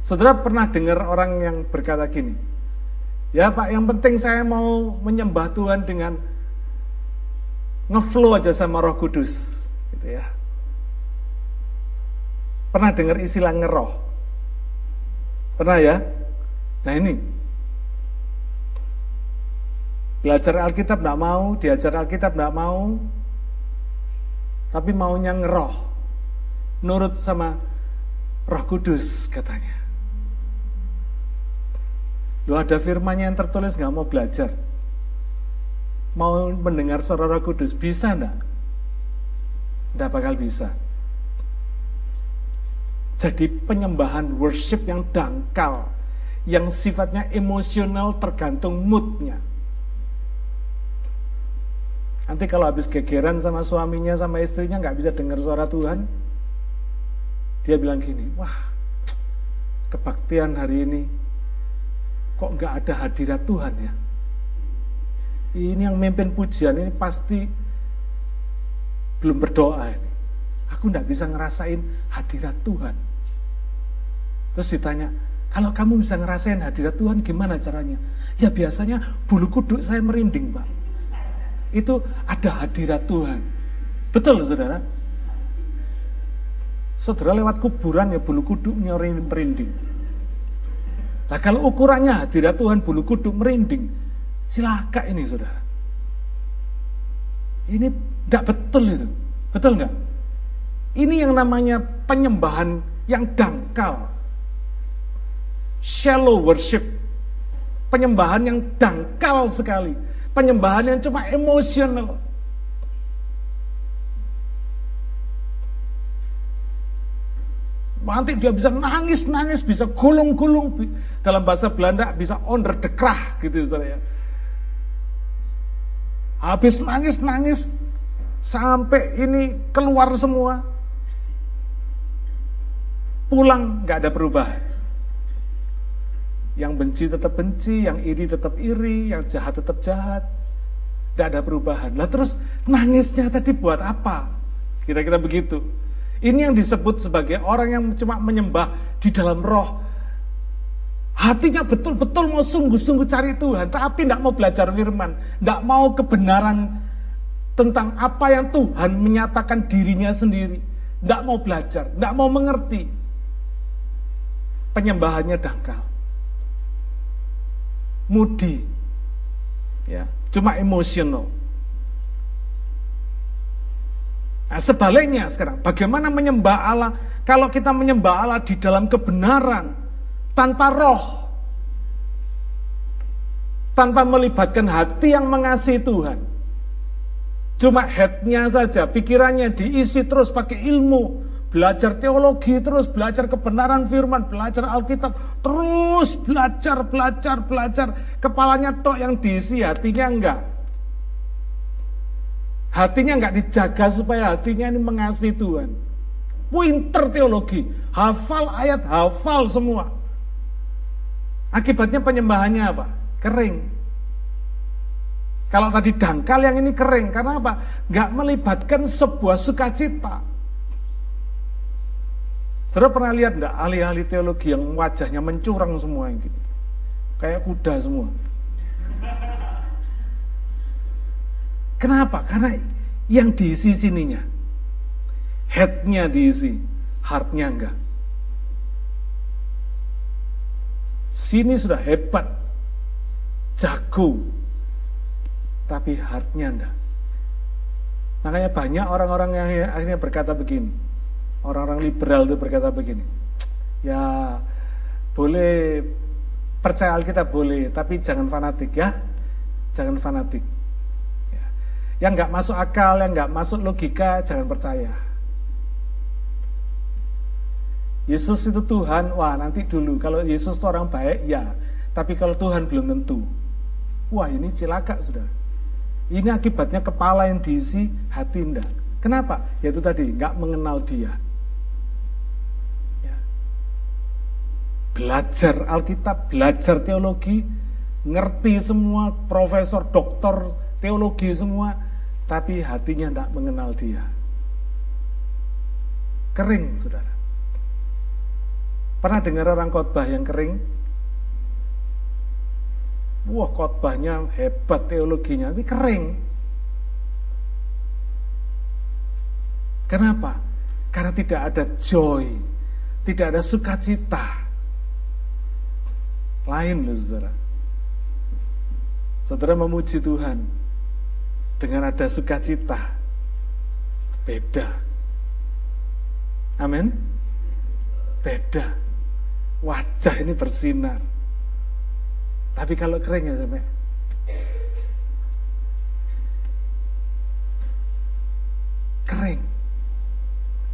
[SPEAKER 1] Saudara pernah dengar orang yang berkata gini, ya Pak yang penting saya mau menyembah Tuhan dengan ngeflow aja sama roh kudus. Gitu ya. Pernah dengar istilah ngeroh? Pernah ya? Nah ini, belajar Alkitab tidak mau, diajar Alkitab tidak mau, tapi maunya ngeroh. Nurut sama roh kudus katanya. Lu ada firmannya yang tertulis nggak mau belajar. Mau mendengar suara roh kudus, bisa enggak? Tidak bakal bisa. Jadi penyembahan worship yang dangkal, yang sifatnya emosional tergantung moodnya. Nanti kalau habis gegeran sama suaminya, sama istrinya nggak bisa dengar suara Tuhan, dia bilang gini, wah kebaktian hari ini kok nggak ada hadirat Tuhan ya? Ini yang memimpin pujian ini pasti belum berdoa ini. Aku nggak bisa ngerasain hadirat Tuhan. Terus ditanya, kalau kamu bisa ngerasain hadirat Tuhan gimana caranya? Ya biasanya bulu kuduk saya merinding Pak. Itu ada hadirat Tuhan. Betul saudara? Saudara lewat kuburan ya bulu kuduknya merinding. Nah kalau ukurannya hadirat Tuhan bulu kuduk merinding, Cilaka ini saudara. Ini tidak betul itu. Betul nggak? Ini yang namanya penyembahan yang dangkal. Shallow worship. Penyembahan yang dangkal sekali. Penyembahan yang cuma emosional. Nanti dia bisa nangis-nangis, bisa gulung-gulung. Dalam bahasa Belanda bisa onder de krah gitu saya. Habis nangis-nangis sampai ini keluar semua. Pulang nggak ada perubahan. Yang benci tetap benci, yang iri tetap iri, yang jahat tetap jahat. Tidak ada perubahan. Lah terus nangisnya tadi buat apa? Kira-kira begitu. Ini yang disebut sebagai orang yang cuma menyembah di dalam roh. Hatinya betul-betul mau sungguh-sungguh cari Tuhan, tapi tidak mau belajar firman, tidak mau kebenaran tentang apa yang Tuhan menyatakan dirinya sendiri. Tidak mau belajar, tidak mau mengerti. Penyembahannya dangkal. Mudi. Ya, cuma emosional. Nah, sebaliknya sekarang, bagaimana menyembah Allah? Kalau kita menyembah Allah di dalam kebenaran, tanpa roh, tanpa melibatkan hati yang mengasihi Tuhan. Cuma headnya saja, pikirannya diisi terus pakai ilmu, belajar teologi terus, belajar kebenaran firman, belajar Alkitab, terus belajar, belajar, belajar. Kepalanya tok yang diisi, hatinya enggak. Hatinya enggak dijaga supaya hatinya ini mengasihi Tuhan. Winter teologi, hafal ayat, hafal semua. Akibatnya penyembahannya apa? Kering. Kalau tadi dangkal yang ini kering, karena apa? Gak melibatkan sebuah sukacita. Saudara pernah lihat enggak ahli-ahli teologi yang wajahnya mencurang semua yang gitu? Kayak kuda semua. Kenapa? Karena yang diisi sininya. Headnya diisi, heartnya enggak. Sini sudah hebat, jago, tapi heartnya enggak. Makanya banyak orang-orang yang akhirnya berkata begini, orang-orang liberal itu berkata begini, ya boleh percaya Alkitab boleh, tapi jangan fanatik ya, jangan fanatik. Ya. Yang nggak masuk akal, yang nggak masuk logika, jangan percaya. Yesus itu Tuhan, wah nanti dulu kalau Yesus itu orang baik ya, tapi kalau Tuhan belum tentu. Wah ini cilaka sudah. Ini akibatnya kepala yang diisi, hati enggak. Kenapa? Yaitu tadi, nggak mengenal dia. Ya. Belajar Alkitab, belajar teologi, ngerti semua, profesor, doktor, teologi semua, tapi hatinya tidak mengenal dia. Kering, saudara. Pernah dengar orang khotbah yang kering? Wah khotbahnya hebat teologinya, tapi kering. Kenapa? Karena tidak ada joy, tidak ada sukacita. Lain loh saudara. Saudara memuji Tuhan dengan ada sukacita. Beda. Amin. Beda wajah ini bersinar. Tapi kalau kering ya sampai kering.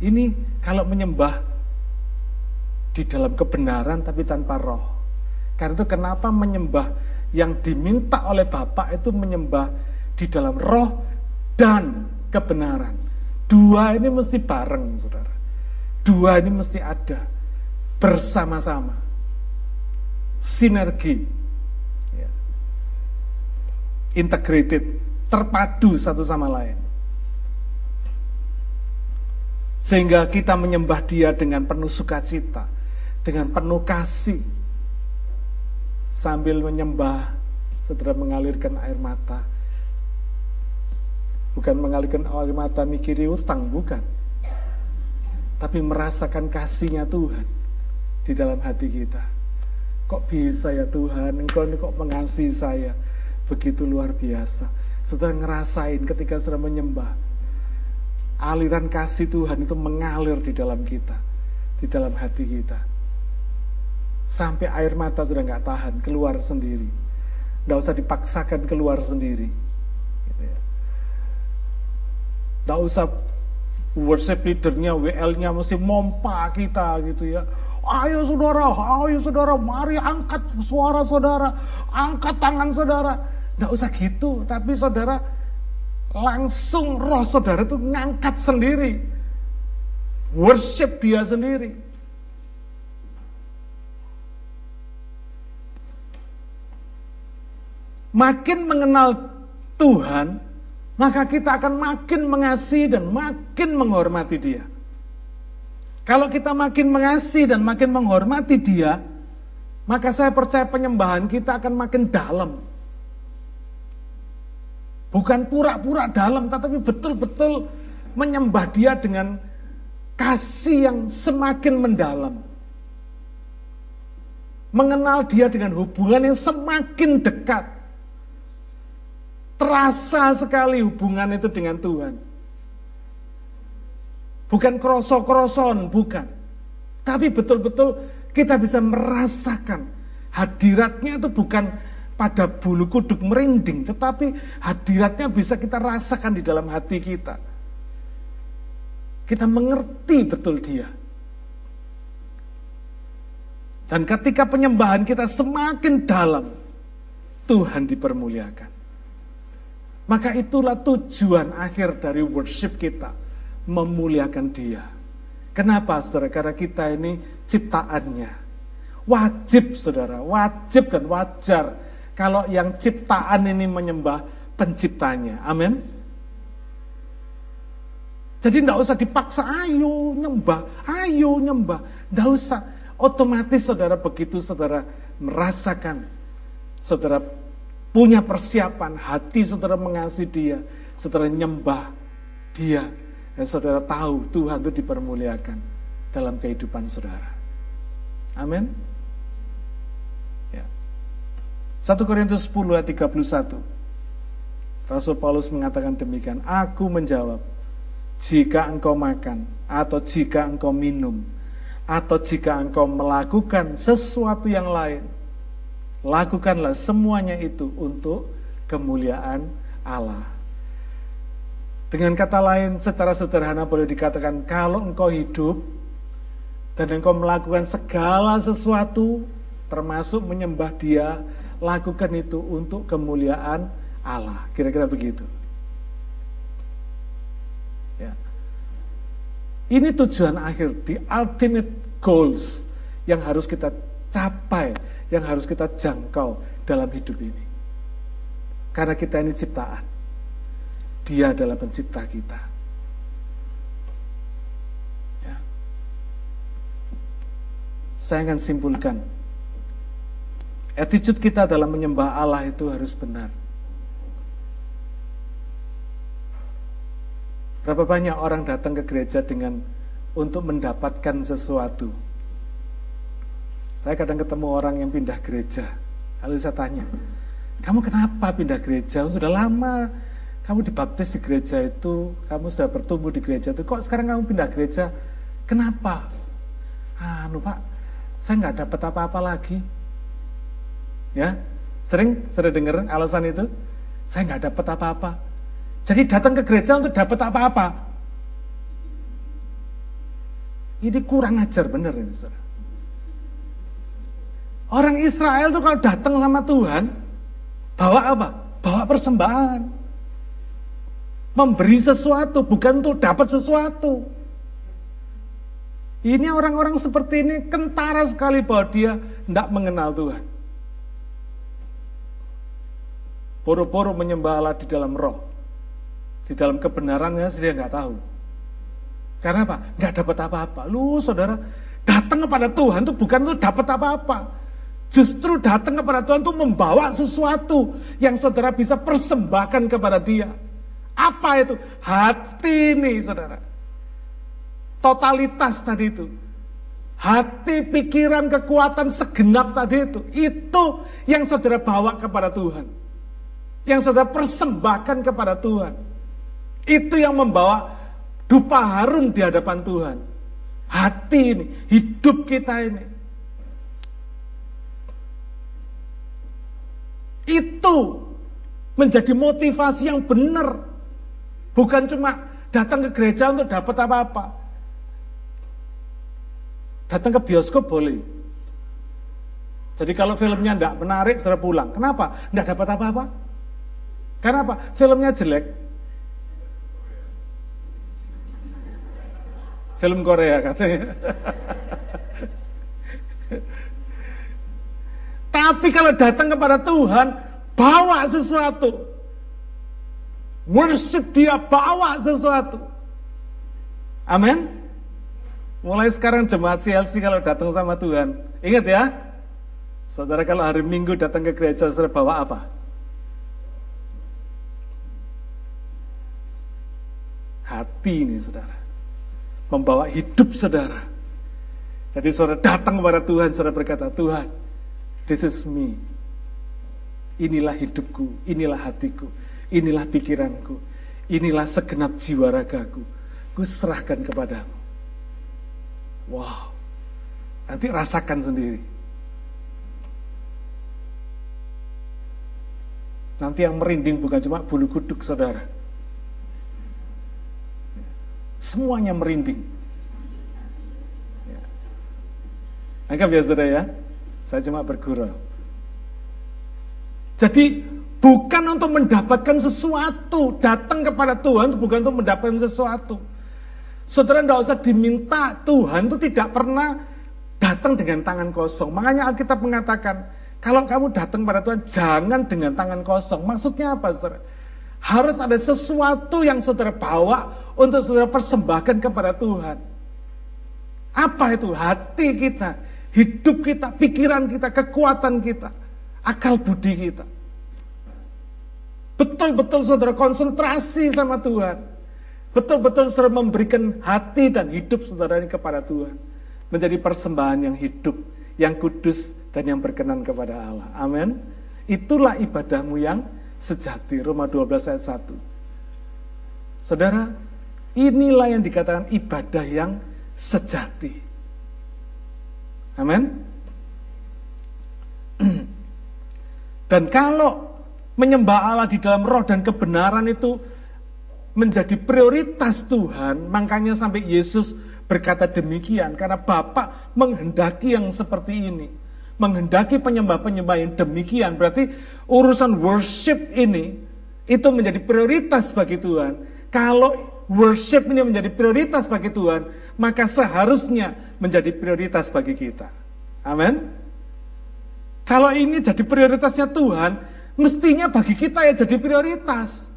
[SPEAKER 1] Ini kalau menyembah di dalam kebenaran tapi tanpa roh. Karena itu kenapa menyembah yang diminta oleh Bapak itu menyembah di dalam roh dan kebenaran. Dua ini mesti bareng, saudara. Dua ini mesti ada bersama-sama, sinergi, ya. integrated, terpadu satu sama lain. Sehingga kita menyembah dia dengan penuh sukacita, dengan penuh kasih. Sambil menyembah, saudara mengalirkan air mata. Bukan mengalirkan air mata mikiri utang, bukan. Tapi merasakan kasihnya Tuhan di dalam hati kita. Kok bisa ya Tuhan, engkau ini kok mengasihi saya. Begitu luar biasa. Saudara ngerasain ketika saudara menyembah aliran kasih Tuhan itu mengalir di dalam kita, di dalam hati kita. Sampai air mata sudah nggak tahan, keluar sendiri. Nggak usah dipaksakan keluar sendiri. Gitu ya. Nggak usah worship leadernya, WL-nya mesti mompa kita gitu ya. Ayo saudara, ayo saudara, mari angkat suara saudara, angkat tangan saudara. Nggak usah gitu, tapi saudara langsung roh saudara itu ngangkat sendiri. Worship dia sendiri. Makin mengenal Tuhan, maka kita akan makin mengasihi dan makin menghormati dia. Kalau kita makin mengasihi dan makin menghormati dia, maka saya percaya penyembahan kita akan makin dalam. Bukan pura-pura dalam, tetapi betul-betul menyembah dia dengan kasih yang semakin mendalam. Mengenal dia dengan hubungan yang semakin dekat. Terasa sekali hubungan itu dengan Tuhan. Bukan krosok-kroson, bukan. Tapi betul-betul kita bisa merasakan hadiratnya itu bukan pada bulu kuduk merinding, tetapi hadiratnya bisa kita rasakan di dalam hati kita. Kita mengerti betul dia. Dan ketika penyembahan kita semakin dalam, Tuhan dipermuliakan. Maka itulah tujuan akhir dari worship kita, memuliakan dia. Kenapa saudara? Karena kita ini ciptaannya. Wajib saudara, wajib dan wajar kalau yang ciptaan ini menyembah penciptanya. Amin. Jadi tidak usah dipaksa, ayo nyembah, ayo nyembah. Tidak usah. Otomatis saudara begitu saudara merasakan, saudara punya persiapan, hati saudara mengasihi dia, saudara nyembah dia, dan saudara tahu Tuhan itu dipermuliakan dalam kehidupan saudara. Amin. 1 Korintus 10 ayat 31. Rasul Paulus mengatakan demikian, Aku menjawab, jika engkau makan, atau jika engkau minum, atau jika engkau melakukan sesuatu yang lain, lakukanlah semuanya itu untuk kemuliaan Allah. Dengan kata lain, secara sederhana boleh dikatakan, kalau engkau hidup dan engkau melakukan segala sesuatu, termasuk menyembah Dia, lakukan itu untuk kemuliaan Allah. Kira-kira begitu. Ya. Ini tujuan akhir, the ultimate goals yang harus kita capai, yang harus kita jangkau dalam hidup ini. Karena kita ini ciptaan. Dia adalah pencipta kita. Ya. Saya akan simpulkan Attitude kita dalam menyembah Allah itu harus benar. Berapa banyak orang datang ke gereja dengan untuk mendapatkan sesuatu. Saya kadang ketemu orang yang pindah gereja. Lalu saya tanya, kamu kenapa pindah gereja? Sudah lama kamu dibaptis di gereja itu, kamu sudah bertumbuh di gereja itu. Kok sekarang kamu pindah gereja? Kenapa? Anu pak, saya nggak dapat apa-apa lagi. Ya, sering sering dengar alasan itu. Saya nggak dapat apa-apa. Jadi datang ke gereja untuk dapat apa-apa. Ini kurang ajar bener ini saudara. Orang Israel tuh kalau datang sama Tuhan, bawa apa? Bawa persembahan. Memberi sesuatu, bukan untuk dapat sesuatu. Ini orang-orang seperti ini kentara sekali bahwa dia tidak mengenal Tuhan. Poro-poro menyembah Allah di dalam roh. Di dalam kebenarannya dia nggak tahu. Karena apa? Nggak dapat apa-apa. Lu saudara, datang kepada Tuhan itu bukan untuk dapat apa-apa. Justru datang kepada Tuhan itu membawa sesuatu yang saudara bisa persembahkan kepada dia. Apa itu? Hati ini saudara totalitas tadi itu. Hati, pikiran, kekuatan segenap tadi itu. Itu yang saudara bawa kepada Tuhan. Yang saudara persembahkan kepada Tuhan. Itu yang membawa dupa harum di hadapan Tuhan. Hati ini, hidup kita ini. Itu menjadi motivasi yang benar. Bukan cuma datang ke gereja untuk dapat apa-apa. Datang ke bioskop boleh. Jadi kalau filmnya tidak menarik, sudah pulang. Kenapa? Tidak dapat apa-apa. Karena apa? Filmnya jelek. Film Korea katanya. Tapi kalau datang kepada Tuhan, bawa sesuatu. Worship dia, bawa sesuatu. Amin. Mulai sekarang jemaat CLC kalau datang sama Tuhan, ingat ya, saudara kalau hari Minggu datang ke gereja, saudara bawa apa? Hati ini saudara, membawa hidup saudara. Jadi saudara datang kepada Tuhan, saudara berkata, Tuhan, this is me. Inilah hidupku, inilah hatiku, inilah pikiranku, inilah segenap jiwa ragaku. Ku serahkan kepadamu. Wow. Nanti rasakan sendiri. Nanti yang merinding bukan cuma bulu kuduk saudara. Semuanya merinding. Anggap ya saudara ya, saya cuma bergurau. Jadi bukan untuk mendapatkan sesuatu, datang kepada Tuhan bukan untuk mendapatkan sesuatu. Saudara tidak usah diminta, Tuhan itu tidak pernah datang dengan tangan kosong. Makanya Alkitab mengatakan, kalau kamu datang pada Tuhan, jangan dengan tangan kosong. Maksudnya apa, saudara? Harus ada sesuatu yang saudara bawa untuk saudara persembahkan kepada Tuhan. Apa itu? Hati kita, hidup kita, pikiran kita, kekuatan kita, akal budi kita. Betul-betul saudara konsentrasi sama Tuhan. Betul-betul saudara memberikan hati dan hidup saudara ini kepada Tuhan. Menjadi persembahan yang hidup, yang kudus, dan yang berkenan kepada Allah. Amin. Itulah ibadahmu yang sejati. Roma 12 ayat 1. Saudara, inilah yang dikatakan ibadah yang sejati. Amin. Dan kalau menyembah Allah di dalam roh dan kebenaran itu menjadi prioritas Tuhan, makanya sampai Yesus berkata demikian karena Bapak menghendaki yang seperti ini. Menghendaki penyembah-penyembah yang demikian. Berarti urusan worship ini itu menjadi prioritas bagi Tuhan. Kalau worship ini menjadi prioritas bagi Tuhan, maka seharusnya menjadi prioritas bagi kita. Amin. Kalau ini jadi prioritasnya Tuhan, mestinya bagi kita ya jadi prioritas.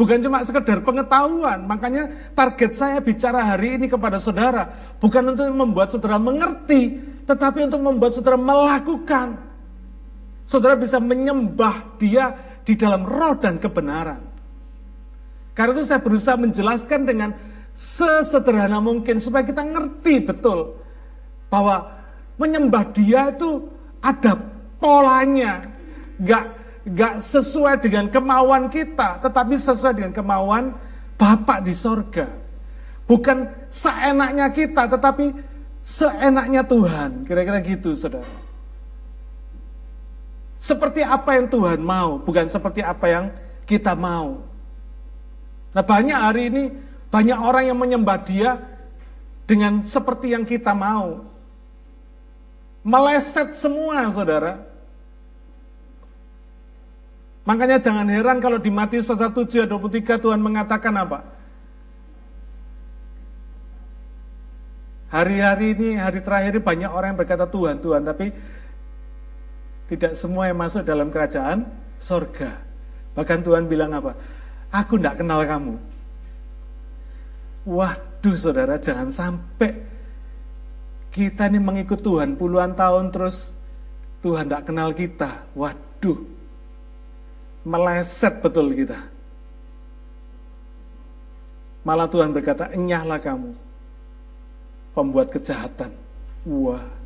[SPEAKER 1] Bukan cuma sekedar pengetahuan. Makanya target saya bicara hari ini kepada saudara. Bukan untuk membuat saudara mengerti. Tetapi untuk membuat saudara melakukan. Saudara bisa menyembah dia di dalam roh dan kebenaran. Karena itu saya berusaha menjelaskan dengan sesederhana mungkin. Supaya kita ngerti betul. Bahwa menyembah dia itu ada polanya. Gak gak sesuai dengan kemauan kita, tetapi sesuai dengan kemauan Bapak di sorga. Bukan seenaknya kita, tetapi seenaknya Tuhan. Kira-kira gitu, saudara. Seperti apa yang Tuhan mau, bukan seperti apa yang kita mau. Nah banyak hari ini, banyak orang yang menyembah dia dengan seperti yang kita mau. Meleset semua, saudara. Makanya jangan heran kalau di Matius pasal 7 ayat 23 Tuhan mengatakan apa? Hari-hari ini, hari terakhir ini banyak orang yang berkata Tuhan, Tuhan, tapi tidak semua yang masuk dalam kerajaan sorga. Bahkan Tuhan bilang apa? Aku tidak kenal kamu. Waduh saudara, jangan sampai kita ini mengikut Tuhan puluhan tahun terus Tuhan tidak kenal kita. Waduh, meleset betul kita. Malah Tuhan berkata, enyahlah kamu, pembuat kejahatan. Wah.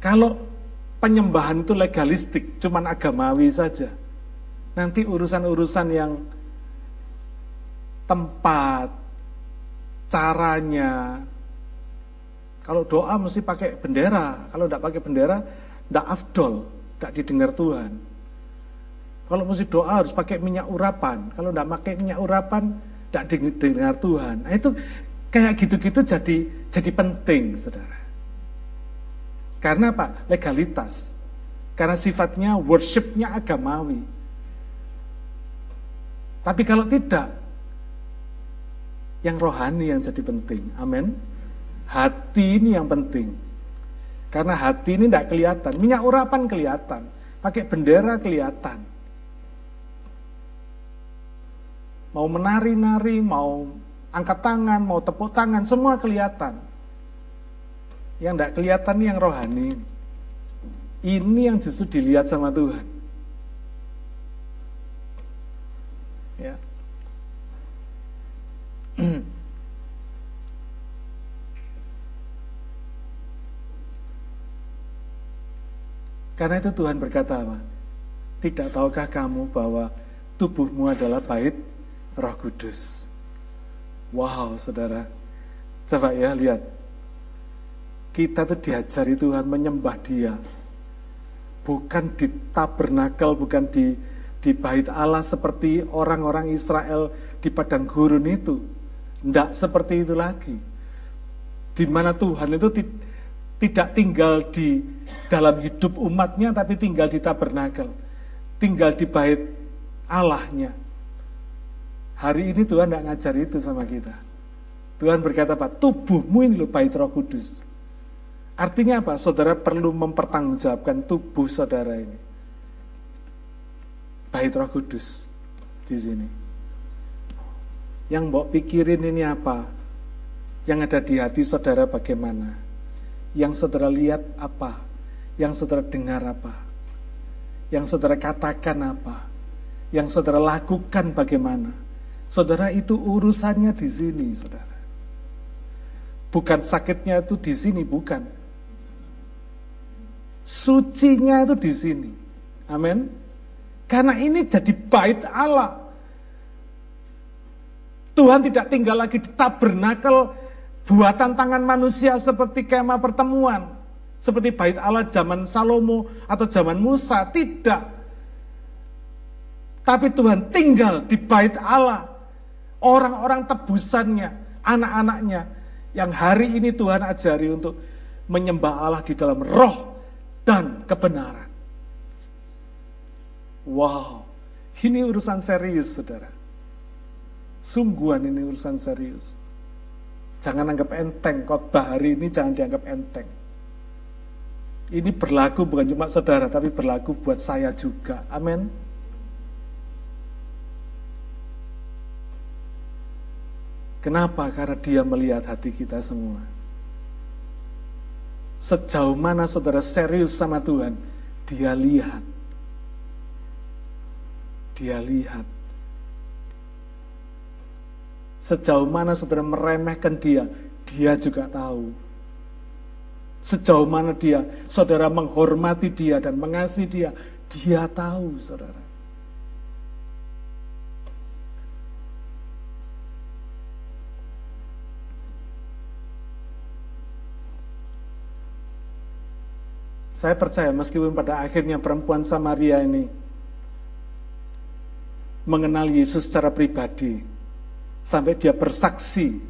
[SPEAKER 1] Kalau penyembahan itu legalistik, cuman agamawi saja. Nanti urusan-urusan yang tempat, caranya, kalau doa mesti pakai bendera. Kalau tidak pakai bendera, tidak afdol, tidak didengar Tuhan. Kalau mesti doa harus pakai minyak urapan. Kalau tidak pakai minyak urapan, tidak didengar Tuhan. Nah itu kayak gitu-gitu jadi jadi penting, saudara. Karena apa? Legalitas. Karena sifatnya worshipnya agamawi. Tapi kalau tidak, yang rohani yang jadi penting. Amin. Hati ini yang penting. Karena hati ini tidak kelihatan. Minyak urapan kelihatan. Pakai bendera kelihatan. Mau menari-nari, mau angkat tangan, mau tepuk tangan, semua kelihatan. Yang tidak kelihatan yang rohani. Ini yang justru dilihat sama Tuhan. Ya. <clears throat> Karena itu Tuhan berkata apa? Tidak tahukah kamu bahwa tubuhmu adalah bait roh kudus? Wow, saudara. Coba ya, lihat. Kita tuh diajari Tuhan menyembah dia. Bukan di tabernakel, bukan di di bait Allah seperti orang-orang Israel di padang gurun itu. Tidak seperti itu lagi. Di mana Tuhan itu tidak tinggal di dalam hidup umatnya tapi tinggal di tabernakel tinggal di bait Allahnya hari ini Tuhan tidak ngajar itu sama kita Tuhan berkata apa tubuhmu ini loh bait roh kudus artinya apa saudara perlu mempertanggungjawabkan tubuh saudara ini bait roh kudus di sini yang mau pikirin ini apa yang ada di hati saudara bagaimana yang saudara lihat apa? Yang saudara dengar apa? Yang saudara katakan apa? Yang saudara lakukan bagaimana? Saudara itu urusannya di sini, saudara. Bukan sakitnya itu di sini, bukan. Sucinya itu di sini. Amin. Karena ini jadi bait Allah. Tuhan tidak tinggal lagi di tabernakel buatan tangan manusia seperti kemah pertemuan, seperti bait Allah zaman Salomo atau zaman Musa, tidak. Tapi Tuhan tinggal di bait Allah, orang-orang tebusannya, anak-anaknya, yang hari ini Tuhan ajari untuk menyembah Allah di dalam roh dan kebenaran. Wow, ini urusan serius, saudara. Sungguhan ini urusan serius. Jangan anggap enteng, khotbah hari ini jangan dianggap enteng. Ini berlaku bukan cuma saudara, tapi berlaku buat saya juga. Amin. Kenapa? Karena dia melihat hati kita semua. Sejauh mana saudara serius sama Tuhan, dia lihat. Dia lihat Sejauh mana saudara meremehkan dia, dia juga tahu. Sejauh mana dia, saudara menghormati dia dan mengasihi dia, dia tahu, saudara. Saya percaya meskipun pada akhirnya perempuan Samaria ini mengenal Yesus secara pribadi sampai dia bersaksi.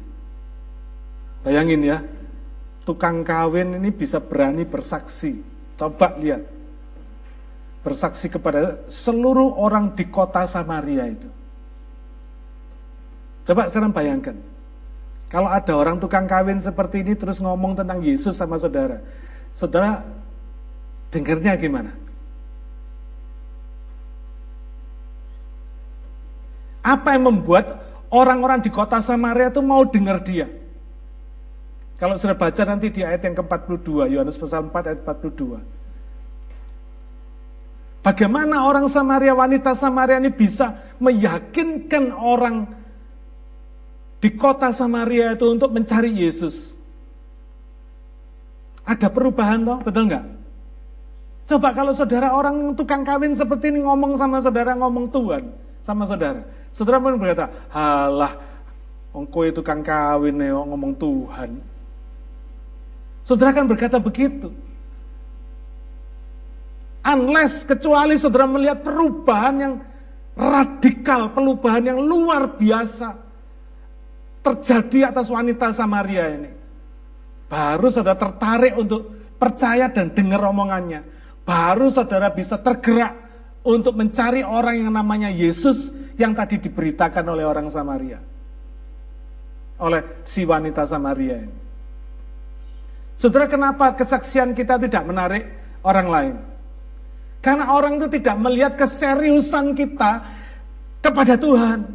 [SPEAKER 1] Bayangin ya, tukang kawin ini bisa berani bersaksi. Coba lihat. Bersaksi kepada seluruh orang di kota Samaria itu. Coba sekarang bayangkan. Kalau ada orang tukang kawin seperti ini terus ngomong tentang Yesus sama saudara. Saudara dengarnya gimana? Apa yang membuat orang-orang di kota Samaria itu mau dengar dia? Kalau sudah baca nanti di ayat yang ke-42, Yohanes pasal 4 ayat 42. Bagaimana orang Samaria, wanita Samaria ini bisa meyakinkan orang di kota Samaria itu untuk mencari Yesus? Ada perubahan toh, betul nggak? Coba kalau saudara orang tukang kawin seperti ini ngomong sama saudara, ngomong Tuhan sama saudara. Saudara pun berkata, halah, ongko itu tukang kawin ya, ngomong Tuhan. Saudara kan berkata begitu. Unless kecuali saudara melihat perubahan yang radikal, perubahan yang luar biasa terjadi atas wanita Samaria ini. Baru saudara tertarik untuk percaya dan dengar omongannya. Baru saudara bisa tergerak untuk mencari orang yang namanya Yesus yang tadi diberitakan oleh orang Samaria. Oleh si wanita Samaria ini. Saudara, kenapa kesaksian kita tidak menarik orang lain? Karena orang itu tidak melihat keseriusan kita kepada Tuhan.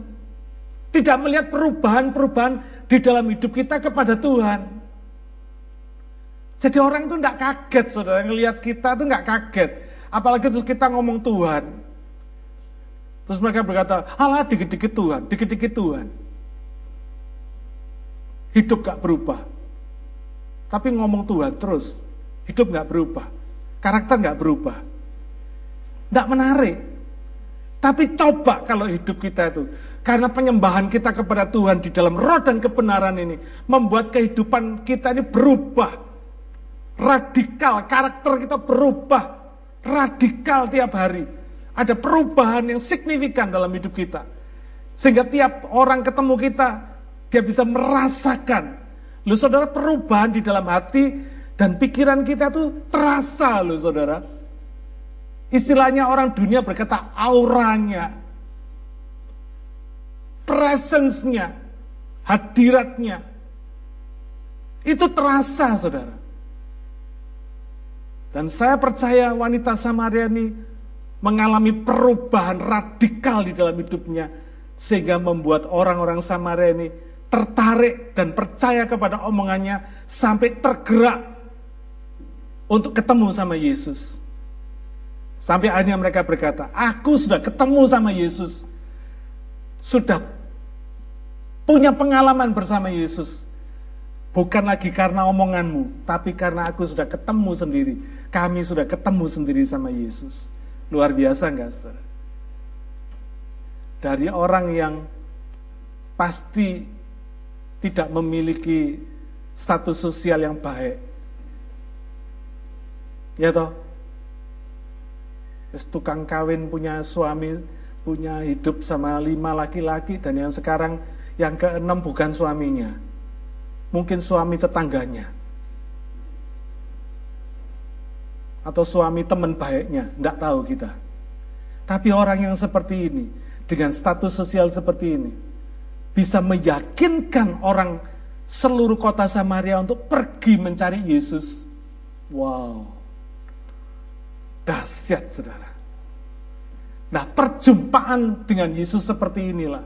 [SPEAKER 1] Tidak melihat perubahan-perubahan di dalam hidup kita kepada Tuhan. Jadi orang itu tidak kaget, saudara. Ngelihat kita itu nggak kaget. Apalagi terus kita ngomong Tuhan. Terus mereka berkata, alah dikit-dikit Tuhan, dikit-dikit Tuhan. Hidup gak berubah. Tapi ngomong Tuhan terus, hidup nggak berubah, karakter nggak berubah, nggak menarik. Tapi coba kalau hidup kita itu, karena penyembahan kita kepada Tuhan di dalam roh dan kebenaran ini, membuat kehidupan kita ini berubah, radikal, karakter kita berubah, radikal tiap hari. Ada perubahan yang signifikan dalam hidup kita. Sehingga tiap orang ketemu kita, dia bisa merasakan Loh saudara perubahan di dalam hati dan pikiran kita tuh terasa loh saudara. Istilahnya orang dunia berkata auranya, presence-nya, hadiratnya. Itu terasa saudara. Dan saya percaya wanita Samaria ini mengalami perubahan radikal di dalam hidupnya. Sehingga membuat orang-orang Samaria ini tertarik dan percaya kepada omongannya sampai tergerak untuk ketemu sama Yesus. Sampai akhirnya mereka berkata, aku sudah ketemu sama Yesus. Sudah punya pengalaman bersama Yesus. Bukan lagi karena omonganmu, tapi karena aku sudah ketemu sendiri. Kami sudah ketemu sendiri sama Yesus. Luar biasa enggak, saudara? Dari orang yang pasti tidak memiliki status sosial yang baik. Ya toh? tukang kawin punya suami, punya hidup sama lima laki-laki dan yang sekarang yang keenam bukan suaminya. Mungkin suami tetangganya. Atau suami teman baiknya, tidak tahu kita. Tapi orang yang seperti ini, dengan status sosial seperti ini, bisa meyakinkan orang seluruh kota Samaria untuk pergi mencari Yesus. Wow. Dahsyat saudara. Nah perjumpaan dengan Yesus seperti inilah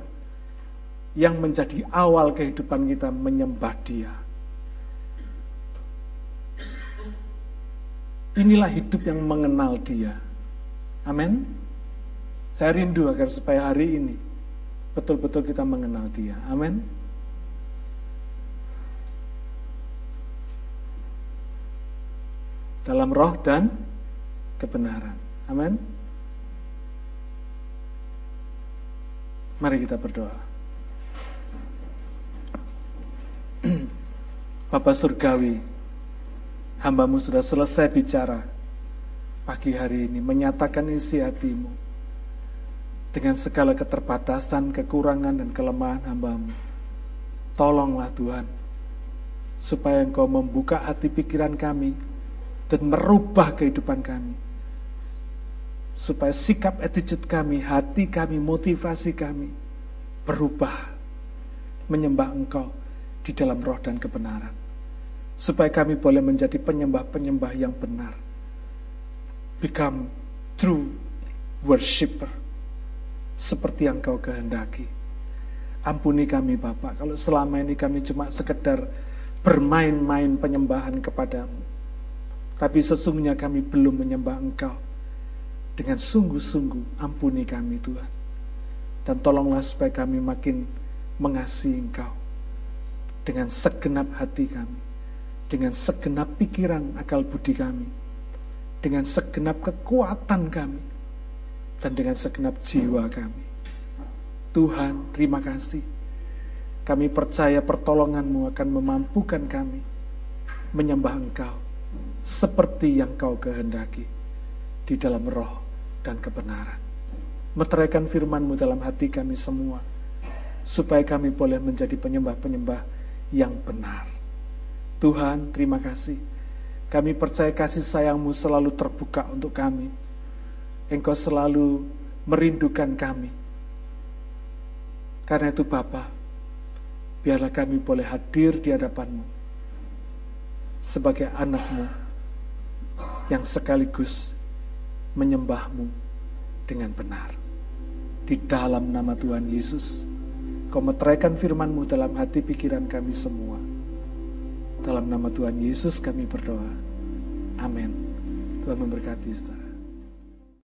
[SPEAKER 1] yang menjadi awal kehidupan kita menyembah dia. Inilah hidup yang mengenal dia. Amin. Saya rindu agar supaya hari ini betul-betul kita mengenal Dia. Amin. Dalam roh dan kebenaran. Amin. Mari kita berdoa. <clears throat> Bapak Surgawi, hambamu sudah selesai bicara pagi hari ini, menyatakan isi hatimu dengan segala keterbatasan, kekurangan, dan kelemahan hambamu. Tolonglah Tuhan, supaya Engkau membuka hati pikiran kami dan merubah kehidupan kami. Supaya sikap attitude kami, hati kami, motivasi kami berubah menyembah Engkau di dalam roh dan kebenaran. Supaya kami boleh menjadi penyembah-penyembah yang benar. Become true worshiper. Seperti yang kau kehendaki. Ampuni kami Bapak, kalau selama ini kami cuma sekedar bermain-main penyembahan kepadamu. Tapi sesungguhnya kami belum menyembah Engkau. Dengan sungguh-sungguh ampuni kami Tuhan. Dan tolonglah supaya kami makin mengasihi Engkau. Dengan segenap hati kami. Dengan segenap pikiran akal budi kami. Dengan segenap kekuatan kami. Dan dengan segenap jiwa kami. Tuhan, terima kasih kami percaya pertolonganmu akan memampukan kami menyembah Engkau seperti yang Kau kehendaki di dalam roh dan kebenaran. Meteraikan firman-Mu dalam hati kami semua supaya kami boleh menjadi penyembah-penyembah yang benar. Tuhan, terima kasih. Kami percaya kasih sayang-Mu selalu terbuka untuk kami. Engkau selalu merindukan kami. Karena itu Bapak, biarlah kami boleh hadir di hadapanmu sebagai anakmu yang sekaligus menyembahmu dengan benar. Di dalam nama Tuhan Yesus, kau meteraikan firmanmu dalam hati pikiran kami semua. Dalam nama Tuhan Yesus kami berdoa. Amin. Tuhan memberkati saudara.